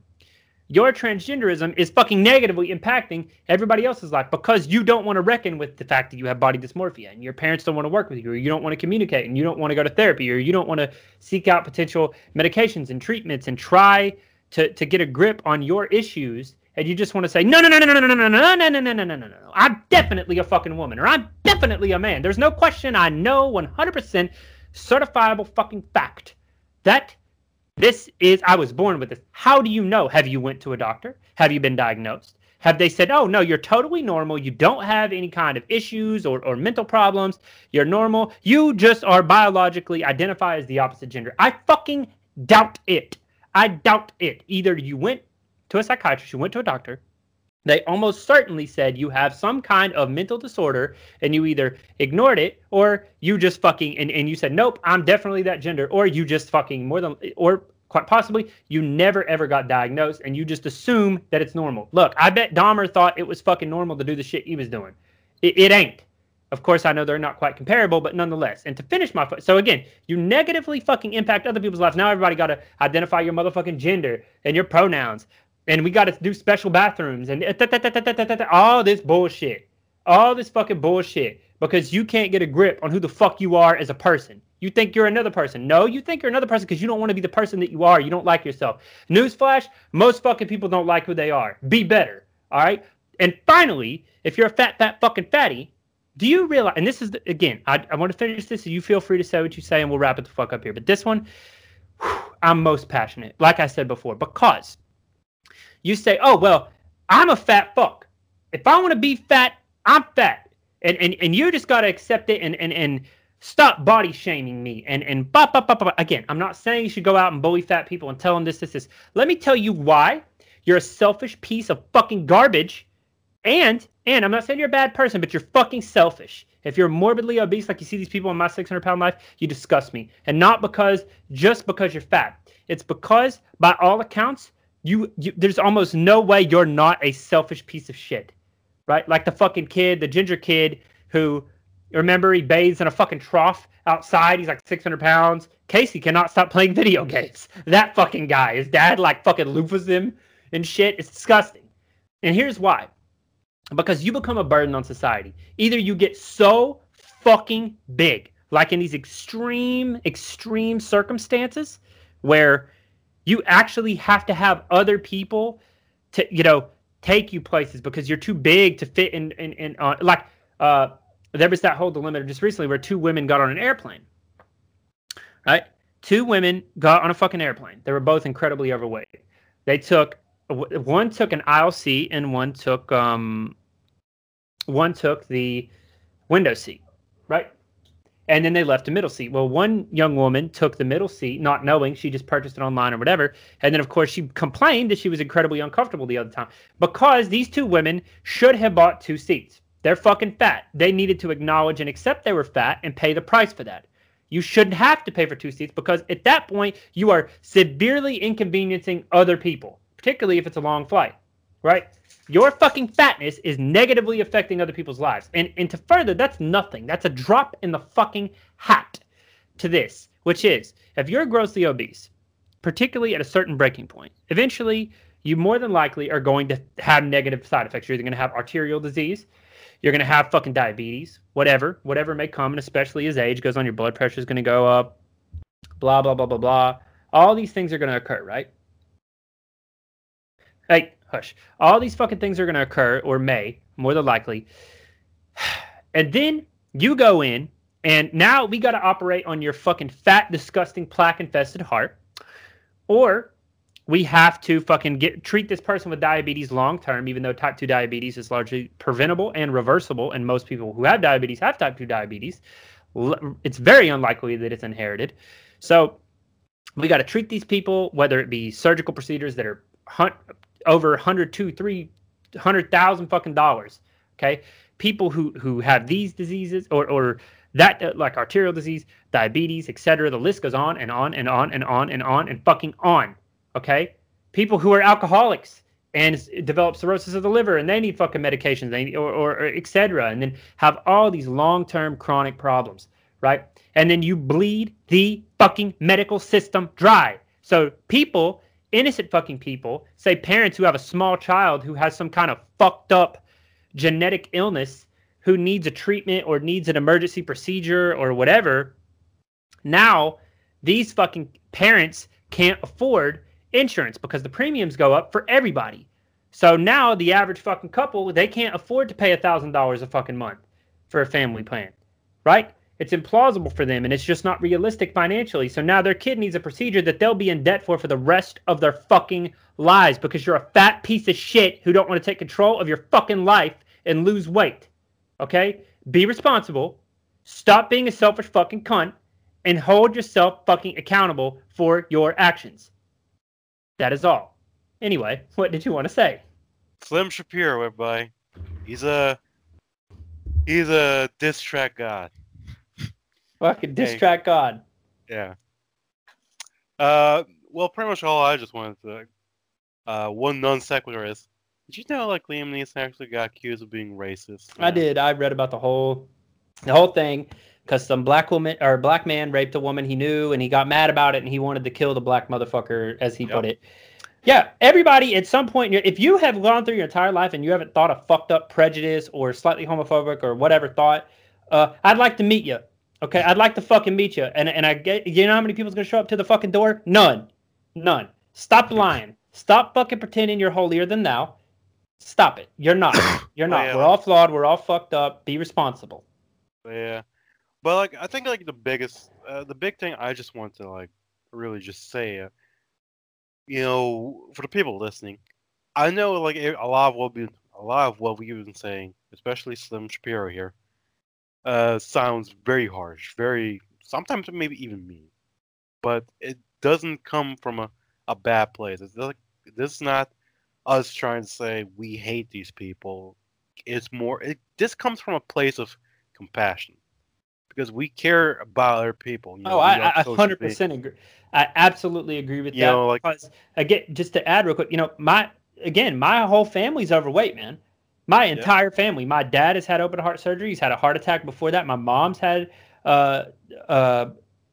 Speaker 1: your transgenderism is fucking negatively impacting everybody else's life because you don't want to reckon with the fact that you have body dysmorphia and your parents don't want to work with you or you don't want to communicate and you don't want to go to therapy or you don't want to seek out potential medications and treatments and try to, to get a grip on your issues and you just want to say no no no no no no no no no no no no no no no no. I'm definitely a fucking woman or I'm definitely a man. There's no question I know 100% certifiable fucking fact that this is I was born with this. How do you know? Have you went to a doctor? Have you been diagnosed? Have they said, "Oh no, you're totally normal. You don't have any kind of issues or, or mental problems. You're normal. You just are biologically identify as the opposite gender." I fucking doubt it. I doubt it. Either you went to a psychiatrist, you went to a doctor, they almost certainly said you have some kind of mental disorder and you either ignored it or you just fucking and, and you said nope i'm definitely that gender or you just fucking more than or quite possibly you never ever got diagnosed and you just assume that it's normal. Look i bet dahmer thought it was fucking normal to do the shit he was doing. It, it ain't. Of course i know they're not quite comparable but nonetheless and to finish my so again you negatively fucking impact other people's lives. Now everybody got to identify your motherfucking gender and your pronouns and we got to do special bathrooms and all this bullshit. All this fucking bullshit because you can't get a grip on who the fuck you are as a person. You think you're another person. No, you think you're another person because you don't want to be the person that you are. You don't like yourself. Newsflash, most fucking people don't like who they are. Be better. All right? And finally, if you're a fat, fat fucking fatty, do you realize, and this is, the, again, I, I want to finish this, so you feel free to say what you say and we'll wrap it the fuck up here. But this one, whew, I'm most passionate. Like I said before, because you say, "Oh well, I'm a fat fuck. If I want to be fat, I'm fat," and and and you just gotta accept it and and and stop body shaming me and and bop, bop, bop, bop. again. I'm not saying you should go out and bully fat people and tell them this, this, this. Let me tell you why you're a selfish piece of fucking garbage, and and I'm not saying you're a bad person, but you're fucking selfish. If you're morbidly obese, like you see these people in my 600 pound life, you disgust me. And not because, just because you're fat. It's because, by all accounts, you, you there's almost no way you're not a selfish piece of shit. Right? Like the fucking kid, the ginger kid who, remember, he bathes in a fucking trough outside. He's like 600 pounds. Casey cannot stop playing video games. That fucking guy. His dad like fucking loofahs him and shit. It's disgusting. And here's why because you become a burden on society. Either you get so fucking big, like in these extreme, extreme circumstances where you actually have to have other people to, you know, take you places because you're too big to fit in, in, in uh, like, uh, there was that whole dilemma just recently where two women got on an airplane, right? Two women got on a fucking airplane. They were both incredibly overweight. They took one took an aisle seat and one took um one took the window seat, right? And then they left a middle seat. Well, one young woman took the middle seat, not knowing she just purchased it online or whatever. And then, of course, she complained that she was incredibly uncomfortable the other time because these two women should have bought two seats. They're fucking fat. They needed to acknowledge and accept they were fat and pay the price for that. You shouldn't have to pay for two seats because at that point, you are severely inconveniencing other people particularly if it's a long flight, right? Your fucking fatness is negatively affecting other people's lives. And and to further, that's nothing. That's a drop in the fucking hat to this, which is if you're grossly obese, particularly at a certain breaking point, eventually you more than likely are going to have negative side effects. You're either going to have arterial disease, you're going to have fucking diabetes, whatever, whatever may come, and especially as age goes on, your blood pressure is going to go up, blah, blah, blah, blah, blah. All these things are going to occur, right? Hey, hush. All these fucking things are going to occur, or may, more than likely. And then you go in, and now we got to operate on your fucking fat, disgusting, plaque infested heart. Or we have to fucking get treat this person with diabetes long term, even though type 2 diabetes is largely preventable and reversible. And most people who have diabetes have type 2 diabetes. It's very unlikely that it's inherited. So we got to treat these people, whether it be surgical procedures that are over 100 to 300,000 fucking dollars. Okay. People who, who have these diseases or, or that uh, like arterial disease, diabetes, etc. The list goes on and on and on and on and on and fucking on. Okay. People who are alcoholics and develop cirrhosis of the liver and they need fucking medications they or, or, or etc. And then have all these long-term chronic problems. Right. And then you bleed the fucking medical system dry. So people innocent fucking people, say parents who have a small child who has some kind of fucked up genetic illness who needs a treatment or needs an emergency procedure or whatever, now these fucking parents can't afford insurance because the premiums go up for everybody. So now the average fucking couple, they can't afford to pay a thousand dollars a fucking month for a family plan. Right? It's implausible for them and it's just not realistic financially. So now their kid needs a procedure that they'll be in debt for for the rest of their fucking lives because you're a fat piece of shit who don't want to take control of your fucking life and lose weight. Okay? Be responsible. Stop being a selfish fucking cunt and hold yourself fucking accountable for your actions. That is all. Anyway, what did you want to say?
Speaker 2: Slim Shapiro, everybody. He's a he's a diss track god.
Speaker 1: Fucking diss track God.
Speaker 2: Yeah. Uh, well, pretty much all I just wanted to. Uh, one non sequitur is. Did you know like Liam Neeson actually got accused of being racist?
Speaker 1: I did. I read about the whole, the whole thing, because some black woman or black man raped a woman he knew, and he got mad about it, and he wanted to kill the black motherfucker, as he yep. put it. Yeah, everybody at some point, if you have gone through your entire life and you haven't thought a fucked up prejudice or slightly homophobic or whatever thought, uh, I'd like to meet you. Okay, I'd like to fucking meet you. And and I get you know how many people's gonna show up to the fucking door? None. None. Stop lying. Stop fucking pretending you're holier than thou. Stop it. You're not. You're not. Yeah. We're all flawed. We're all fucked up. Be responsible.
Speaker 2: Yeah. But like I think like the biggest uh, the big thing I just want to like really just say it. You know, for the people listening, I know like a lot of what we a lot of what we've been saying, especially Slim Shapiro here, uh, sounds very harsh, very sometimes maybe even mean, but it doesn't come from a, a bad place. It's like this is not us trying to say we hate these people. It's more it, this comes from a place of compassion because we care about other people. You
Speaker 1: know, oh, I, I 100% agree. I absolutely agree with
Speaker 2: you
Speaker 1: that.
Speaker 2: Know, like,
Speaker 1: because again, just to add real quick, you know, my again, my whole family's overweight, man. My entire yeah. family. My dad has had open heart surgery. He's had a heart attack before that. My mom's had uh uh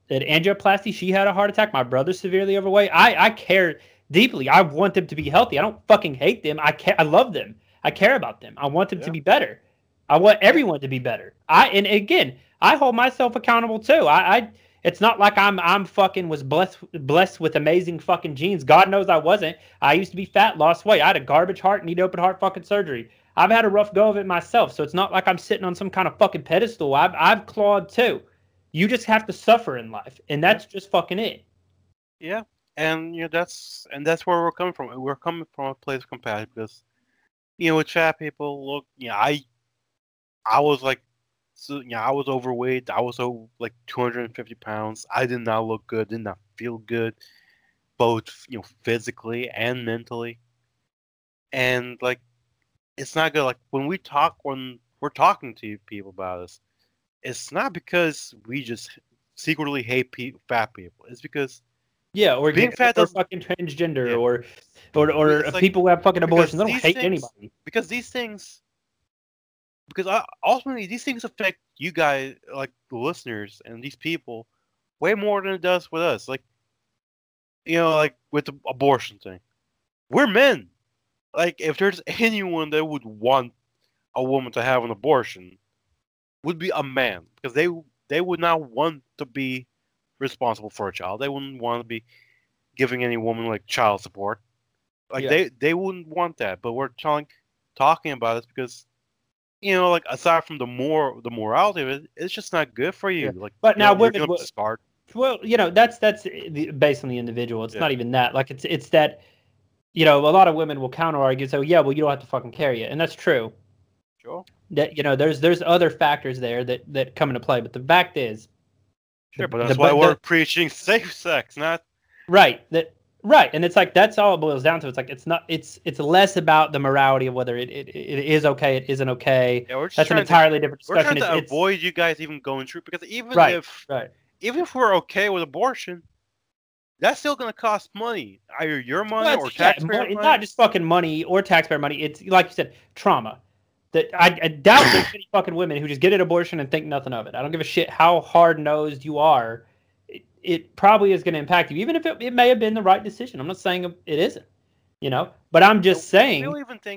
Speaker 1: an angioplasty. She had a heart attack. My brother's severely overweight. I I care deeply. I want them to be healthy. I don't fucking hate them. I care. I love them. I care about them. I want them yeah. to be better. I want everyone to be better. I and again, I hold myself accountable too. I, I it's not like I'm I'm fucking was blessed blessed with amazing fucking genes. God knows I wasn't. I used to be fat, lost weight. I had a garbage heart, need open heart fucking surgery. I've had a rough go of it myself, so it's not like I'm sitting on some kind of fucking pedestal. I've I've clawed too. You just have to suffer in life, and that's just fucking it.
Speaker 2: Yeah, and you know that's and that's where we're coming from. We're coming from a place of compassion because you know with fat people, look, you know, I I was like so know, I was overweight. I was over like 250 pounds. I did not look good. Did not feel good, both you know physically and mentally. And like, it's not good. Like when we talk, when we're talking to people about this, it's not because we just secretly hate pe- fat people. It's because
Speaker 1: yeah, or being fat or fucking transgender, yeah. or or or like, people who have fucking abortions. They don't hate
Speaker 2: things,
Speaker 1: anybody
Speaker 2: because these things because I, ultimately these things affect you guys, like the listeners and these people, way more than it does with us. Like, you know, like with the abortion thing, we're men. Like, if there's anyone that would want a woman to have an abortion, would be a man because they they would not want to be responsible for a child. They wouldn't want to be giving any woman like child support. Like yeah. they they wouldn't want that. But we're telling talking about this because you know, like aside from the more the morality of it, it's just not good for you. Yeah. Like,
Speaker 1: but
Speaker 2: you
Speaker 1: now
Speaker 2: know,
Speaker 1: women will start. Well, you know, that's that's based on the individual. It's yeah. not even that. Like, it's it's that, you know, a lot of women will counter argue. So yeah, well, you don't have to fucking carry it, and that's true.
Speaker 2: Sure.
Speaker 1: That you know, there's there's other factors there that that come into play, but the fact is.
Speaker 2: Sure, but that's the, why the, we're preaching safe sex, not.
Speaker 1: Right. That Right, and it's like that's all it boils down to. It's like it's not. It's it's less about the morality of whether it, it, it is okay, it isn't okay.
Speaker 2: Yeah,
Speaker 1: that's an entirely
Speaker 2: to,
Speaker 1: different discussion.
Speaker 2: We're trying to
Speaker 1: it's,
Speaker 2: avoid you guys even going through because even
Speaker 1: right,
Speaker 2: if
Speaker 1: right.
Speaker 2: even if we're okay with abortion, that's still going to cost money, either your money well, or
Speaker 1: yeah,
Speaker 2: taxpayer money.
Speaker 1: It's not just fucking money or taxpayer money. It's like you said, trauma. That I, I doubt there's any fucking women who just get an abortion and think nothing of it. I don't give a shit how hard nosed you are it probably is going to impact you, even if it, it may have been the right decision. I'm not saying it isn't, you know, but I'm just saying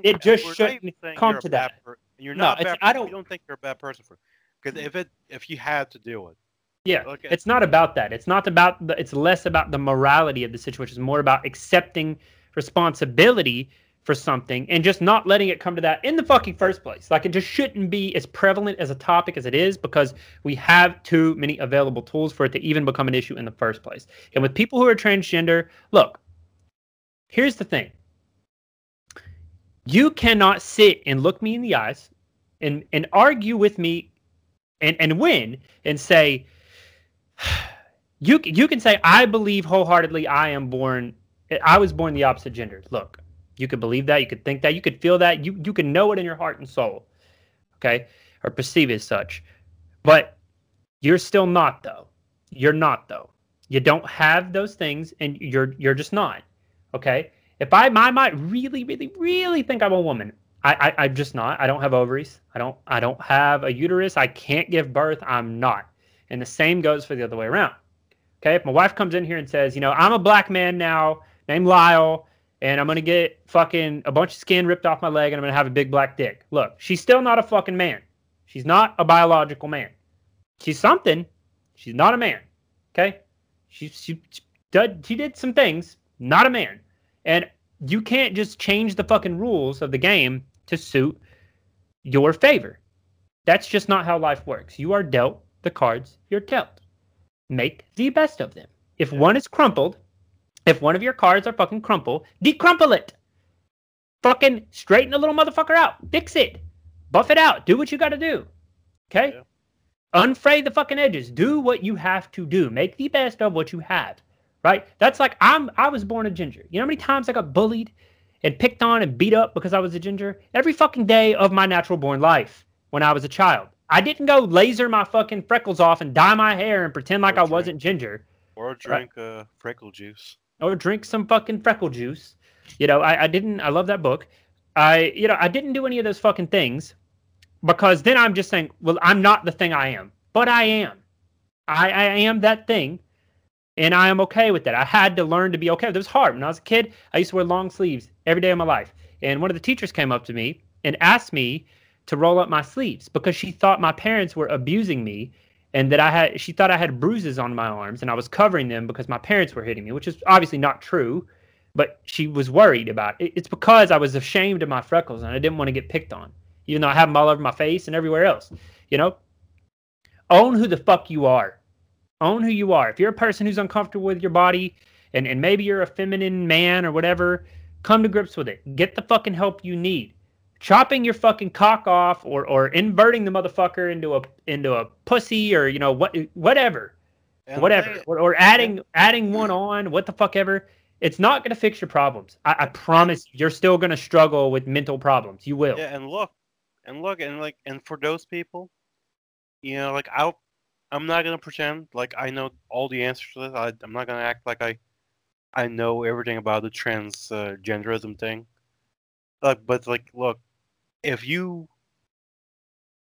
Speaker 1: it just shouldn't come to that.
Speaker 2: Per- you're not. No, I don't. You don't think you're a bad person for because if it if you had to do it.
Speaker 1: Yeah, okay. it's not about that. It's not about the. It's less about the morality of the situation. It's more about accepting responsibility for something and just not letting it come to that in the fucking first place. Like it just shouldn't be as prevalent as a topic as it is because we have too many available tools for it to even become an issue in the first place. And with people who are transgender, look, here's the thing. You cannot sit and look me in the eyes and and argue with me and and win and say you you can say I believe wholeheartedly I am born I was born the opposite gender. Look, you could believe that. You could think that. You could feel that. You you can know it in your heart and soul, okay, or perceive it as such. But you're still not though. You're not though. You don't have those things, and you're you're just not. Okay. If I, I might really, really, really think I'm a woman, I, I I'm just not. I don't have ovaries. I don't I don't have a uterus. I can't give birth. I'm not. And the same goes for the other way around. Okay. If my wife comes in here and says, you know, I'm a black man now, named Lyle and I'm gonna get fucking a bunch of skin ripped off my leg, and I'm gonna have a big black dick. Look, she's still not a fucking man. She's not a biological man. She's something. She's not a man. Okay, she she she did, she did some things. Not a man, and you can't just change the fucking rules of the game to suit your favor. That's just not how life works. You are dealt the cards you're dealt. Make the best of them. If one is crumpled, if one of your cards are fucking crumpled, decrumple it. Fucking straighten the little motherfucker out. Fix it. Buff it out. Do what you got to do. Okay?
Speaker 2: Yeah.
Speaker 1: Unfray the fucking edges. Do what you have to do. Make the best of what you have. Right? That's like I'm I was born a ginger. You know how many times I got bullied and picked on and beat up because I was a ginger? Every fucking day of my natural born life when I was a child. I didn't go laser my fucking freckles off and dye my hair and pretend like
Speaker 2: Or
Speaker 1: I
Speaker 2: drink.
Speaker 1: wasn't ginger
Speaker 2: Or drink uh, freckle juice.
Speaker 1: or drink some fucking freckle juice. You know, I, I didn't. I love that book. I, you know, I didn't do any of those fucking things because then I'm just saying, well, I'm not the thing I am, but I am. I, I am that thing, and I am okay with that. I had to learn to be okay. It was hard when I was a kid. I used to wear long sleeves every day of my life, and one of the teachers came up to me and asked me to roll up my sleeves because she thought my parents were abusing me and that I had she thought I had bruises on my arms and I was covering them because my parents were hitting me, which is obviously not true, but she was worried about it. It's because I was ashamed of my freckles and I didn't want to get picked on, even though I have them all over my face and everywhere else. You know, own who the fuck you are. Own who you are. If you're a person who's uncomfortable with your body and, and maybe you're a feminine man or whatever, come to grips with it. Get the fucking help you need chopping your fucking cock off or or inverting the motherfucker into a into a pussy or you know what whatever.
Speaker 2: And
Speaker 1: whatever.
Speaker 2: They-
Speaker 1: or, or adding adding one on what the fuck ever. It's not going to fix your problems. I, I promise you, you're still going to struggle with mental problems. You will.
Speaker 2: Yeah, and look, and look, and like, and for those people, you know, like I, I'm not gonna pretend like I know all the answers to this. I, I'm not gonna act like I, I know everything about the transgenderism thing. Like, but like, look, if you,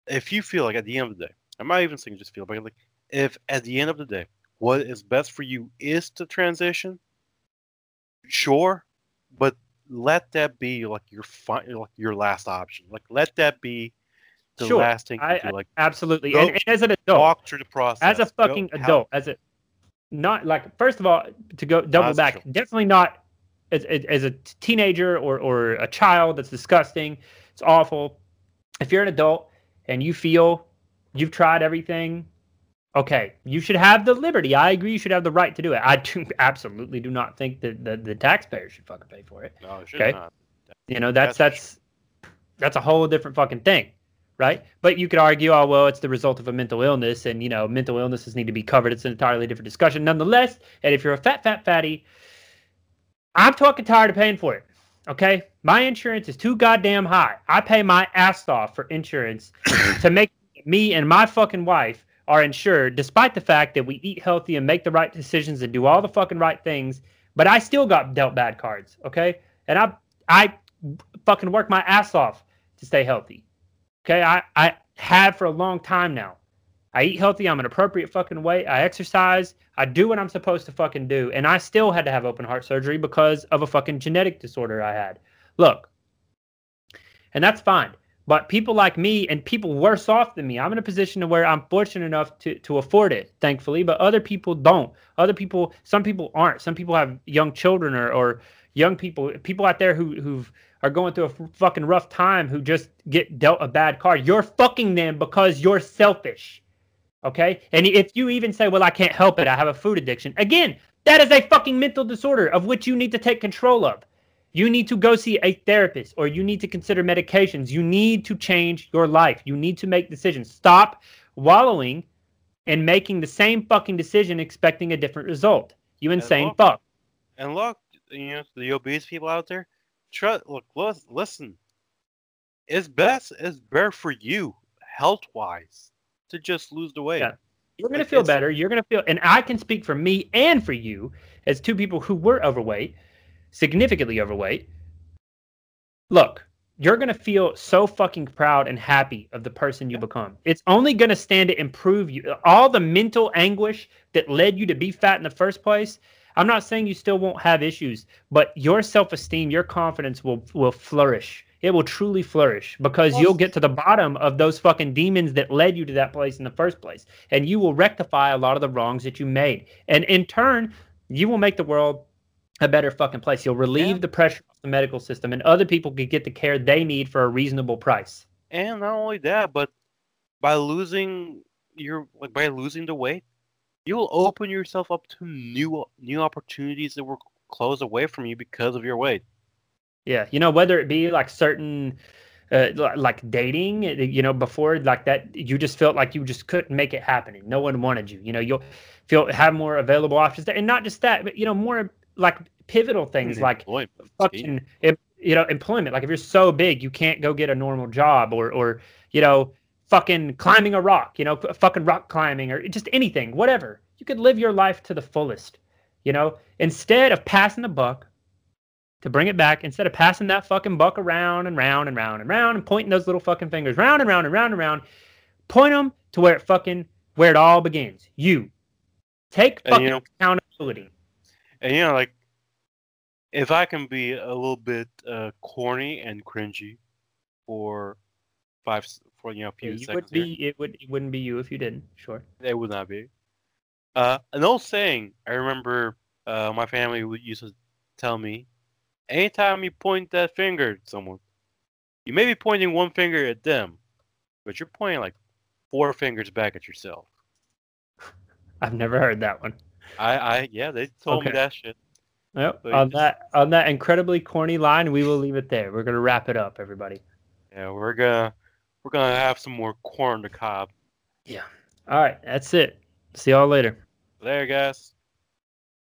Speaker 2: if you feel like at the end of the day, I'm not even saying just feel, but like, if at the end of the day, what is best for you is to transition, sure, but let that be like your fi- like your last option. Like let that be the
Speaker 1: Sure,
Speaker 2: last thing
Speaker 1: I-.
Speaker 2: Like
Speaker 1: absolutely
Speaker 2: Go-
Speaker 1: and, and as an adult
Speaker 2: walk through the process.
Speaker 1: as a
Speaker 2: Go-
Speaker 1: fucking
Speaker 2: help-
Speaker 1: adult as a not like first of all to go double
Speaker 2: that's
Speaker 1: back
Speaker 2: true.
Speaker 1: definitely not as, as, a teenager or, or a child that's disgusting it's awful if you're an adult and you feel you've tried everything okay you should have the liberty i agree you should have the right to do it i do absolutely do not think that the, the taxpayer should fucking pay for it
Speaker 2: No, it should
Speaker 1: Okay.
Speaker 2: not.
Speaker 1: you know that's
Speaker 2: That's
Speaker 1: that's that's a whole different fucking thing, right? But you could argue, oh well, it's the result of a mental illness, and you know, mental illnesses need to be covered. It's an entirely different discussion, nonetheless. And if you're a fat, fat, fatty, I'm talking tired of paying for it. Okay, my insurance is too goddamn high. I pay my ass off for insurance to make me and my fucking wife are insured, despite the fact that we eat healthy and make the right decisions and do all the fucking right things. But I still got dealt bad cards. Okay, and I I fucking work my ass off to stay healthy. Okay, I I have for a long time now. I eat healthy. I'm an appropriate fucking weight. I exercise. I do what I'm supposed to fucking do. And I still had to have open heart surgery because of a fucking genetic disorder I had. Look, and that's fine. But people like me and people worse off than me, I'm in a position to where I'm fortunate enough to, to afford it, thankfully. But other people don't. Other people, some people aren't. Some people have young children or, or young people, people out there who who've are going through a fucking rough time who just get dealt a bad card. You're fucking them because you're selfish. Okay? And if you even say, well, I can't help it, I have a food addiction, again, that is a fucking mental disorder of which you need to take control of. You need to go see a therapist or you need to consider medications. You need to change your life. You need to make decisions. Stop wallowing and making the same fucking decision expecting a different result. You insane
Speaker 2: look,
Speaker 1: fuck.
Speaker 2: And look, you know, the obese people out there, try, look, listen. It's best, it's better for you, health wise, to just lose the weight.
Speaker 1: Yeah. You're going to feel better. You're going to feel, and I can speak for me and for you as two people who were overweight, significantly overweight. Look, you're going to feel so fucking proud and happy of the person you become. It's only going to stand to improve you. All the mental anguish that led you to be fat in the first place. I'm not saying you still won't have issues, but your self-esteem, your confidence will will flourish. It will truly flourish because you'll get to the bottom of those fucking demons that led you to that place in the first place. And you will rectify a lot of the wrongs that you made. And in turn, you will make the world a better fucking place. You'll relieve
Speaker 2: Yeah.
Speaker 1: the pressure off the medical system and other people can get the care they need for a reasonable price.
Speaker 2: And not only that, but by losing your like by losing the weight, you'll open yourself up to new new opportunities that were closed away from you because of your weight.
Speaker 1: Yeah, you know whether it be like certain uh, like dating, you know, before like that, you just felt like you just couldn't make it happen. No one wanted you. You know, you'll feel have more available options there, and not just that, but you know, more like pivotal things like fucking you know employment like if you're so big you can't go get a normal job or or you know fucking climbing a rock you know fucking rock climbing or just anything whatever you could live your life to the fullest you know instead of passing the buck to bring it back instead of passing that fucking buck around and round and round and round and pointing those little fucking fingers round and round and round and round point them to where it fucking where it all begins. You. Take
Speaker 2: And,
Speaker 1: fucking
Speaker 2: you know-
Speaker 1: accountability.
Speaker 2: And you know, like, if I can be a little bit uh, corny and cringy for five, for you know, a few
Speaker 1: you
Speaker 2: seconds
Speaker 1: would
Speaker 2: here,
Speaker 1: be it would it wouldn't be you if you didn't. Sure.
Speaker 2: It would not be. Uh, an old saying I remember uh, my family would used to tell me: anytime you point that finger at someone, you may be pointing one finger at them, but you're pointing like four fingers back at yourself.
Speaker 1: I've never heard that one.
Speaker 2: I, I, yeah, they told me that shit.
Speaker 1: Yep.
Speaker 2: So
Speaker 1: on
Speaker 2: just-
Speaker 1: that on that incredibly corny line, we will leave it there. We're gonna wrap it up, everybody.
Speaker 2: Yeah, we're gonna we're gonna have some more corn to cob. Yeah.
Speaker 1: All right, that's it. See y'all later.
Speaker 2: There, guys.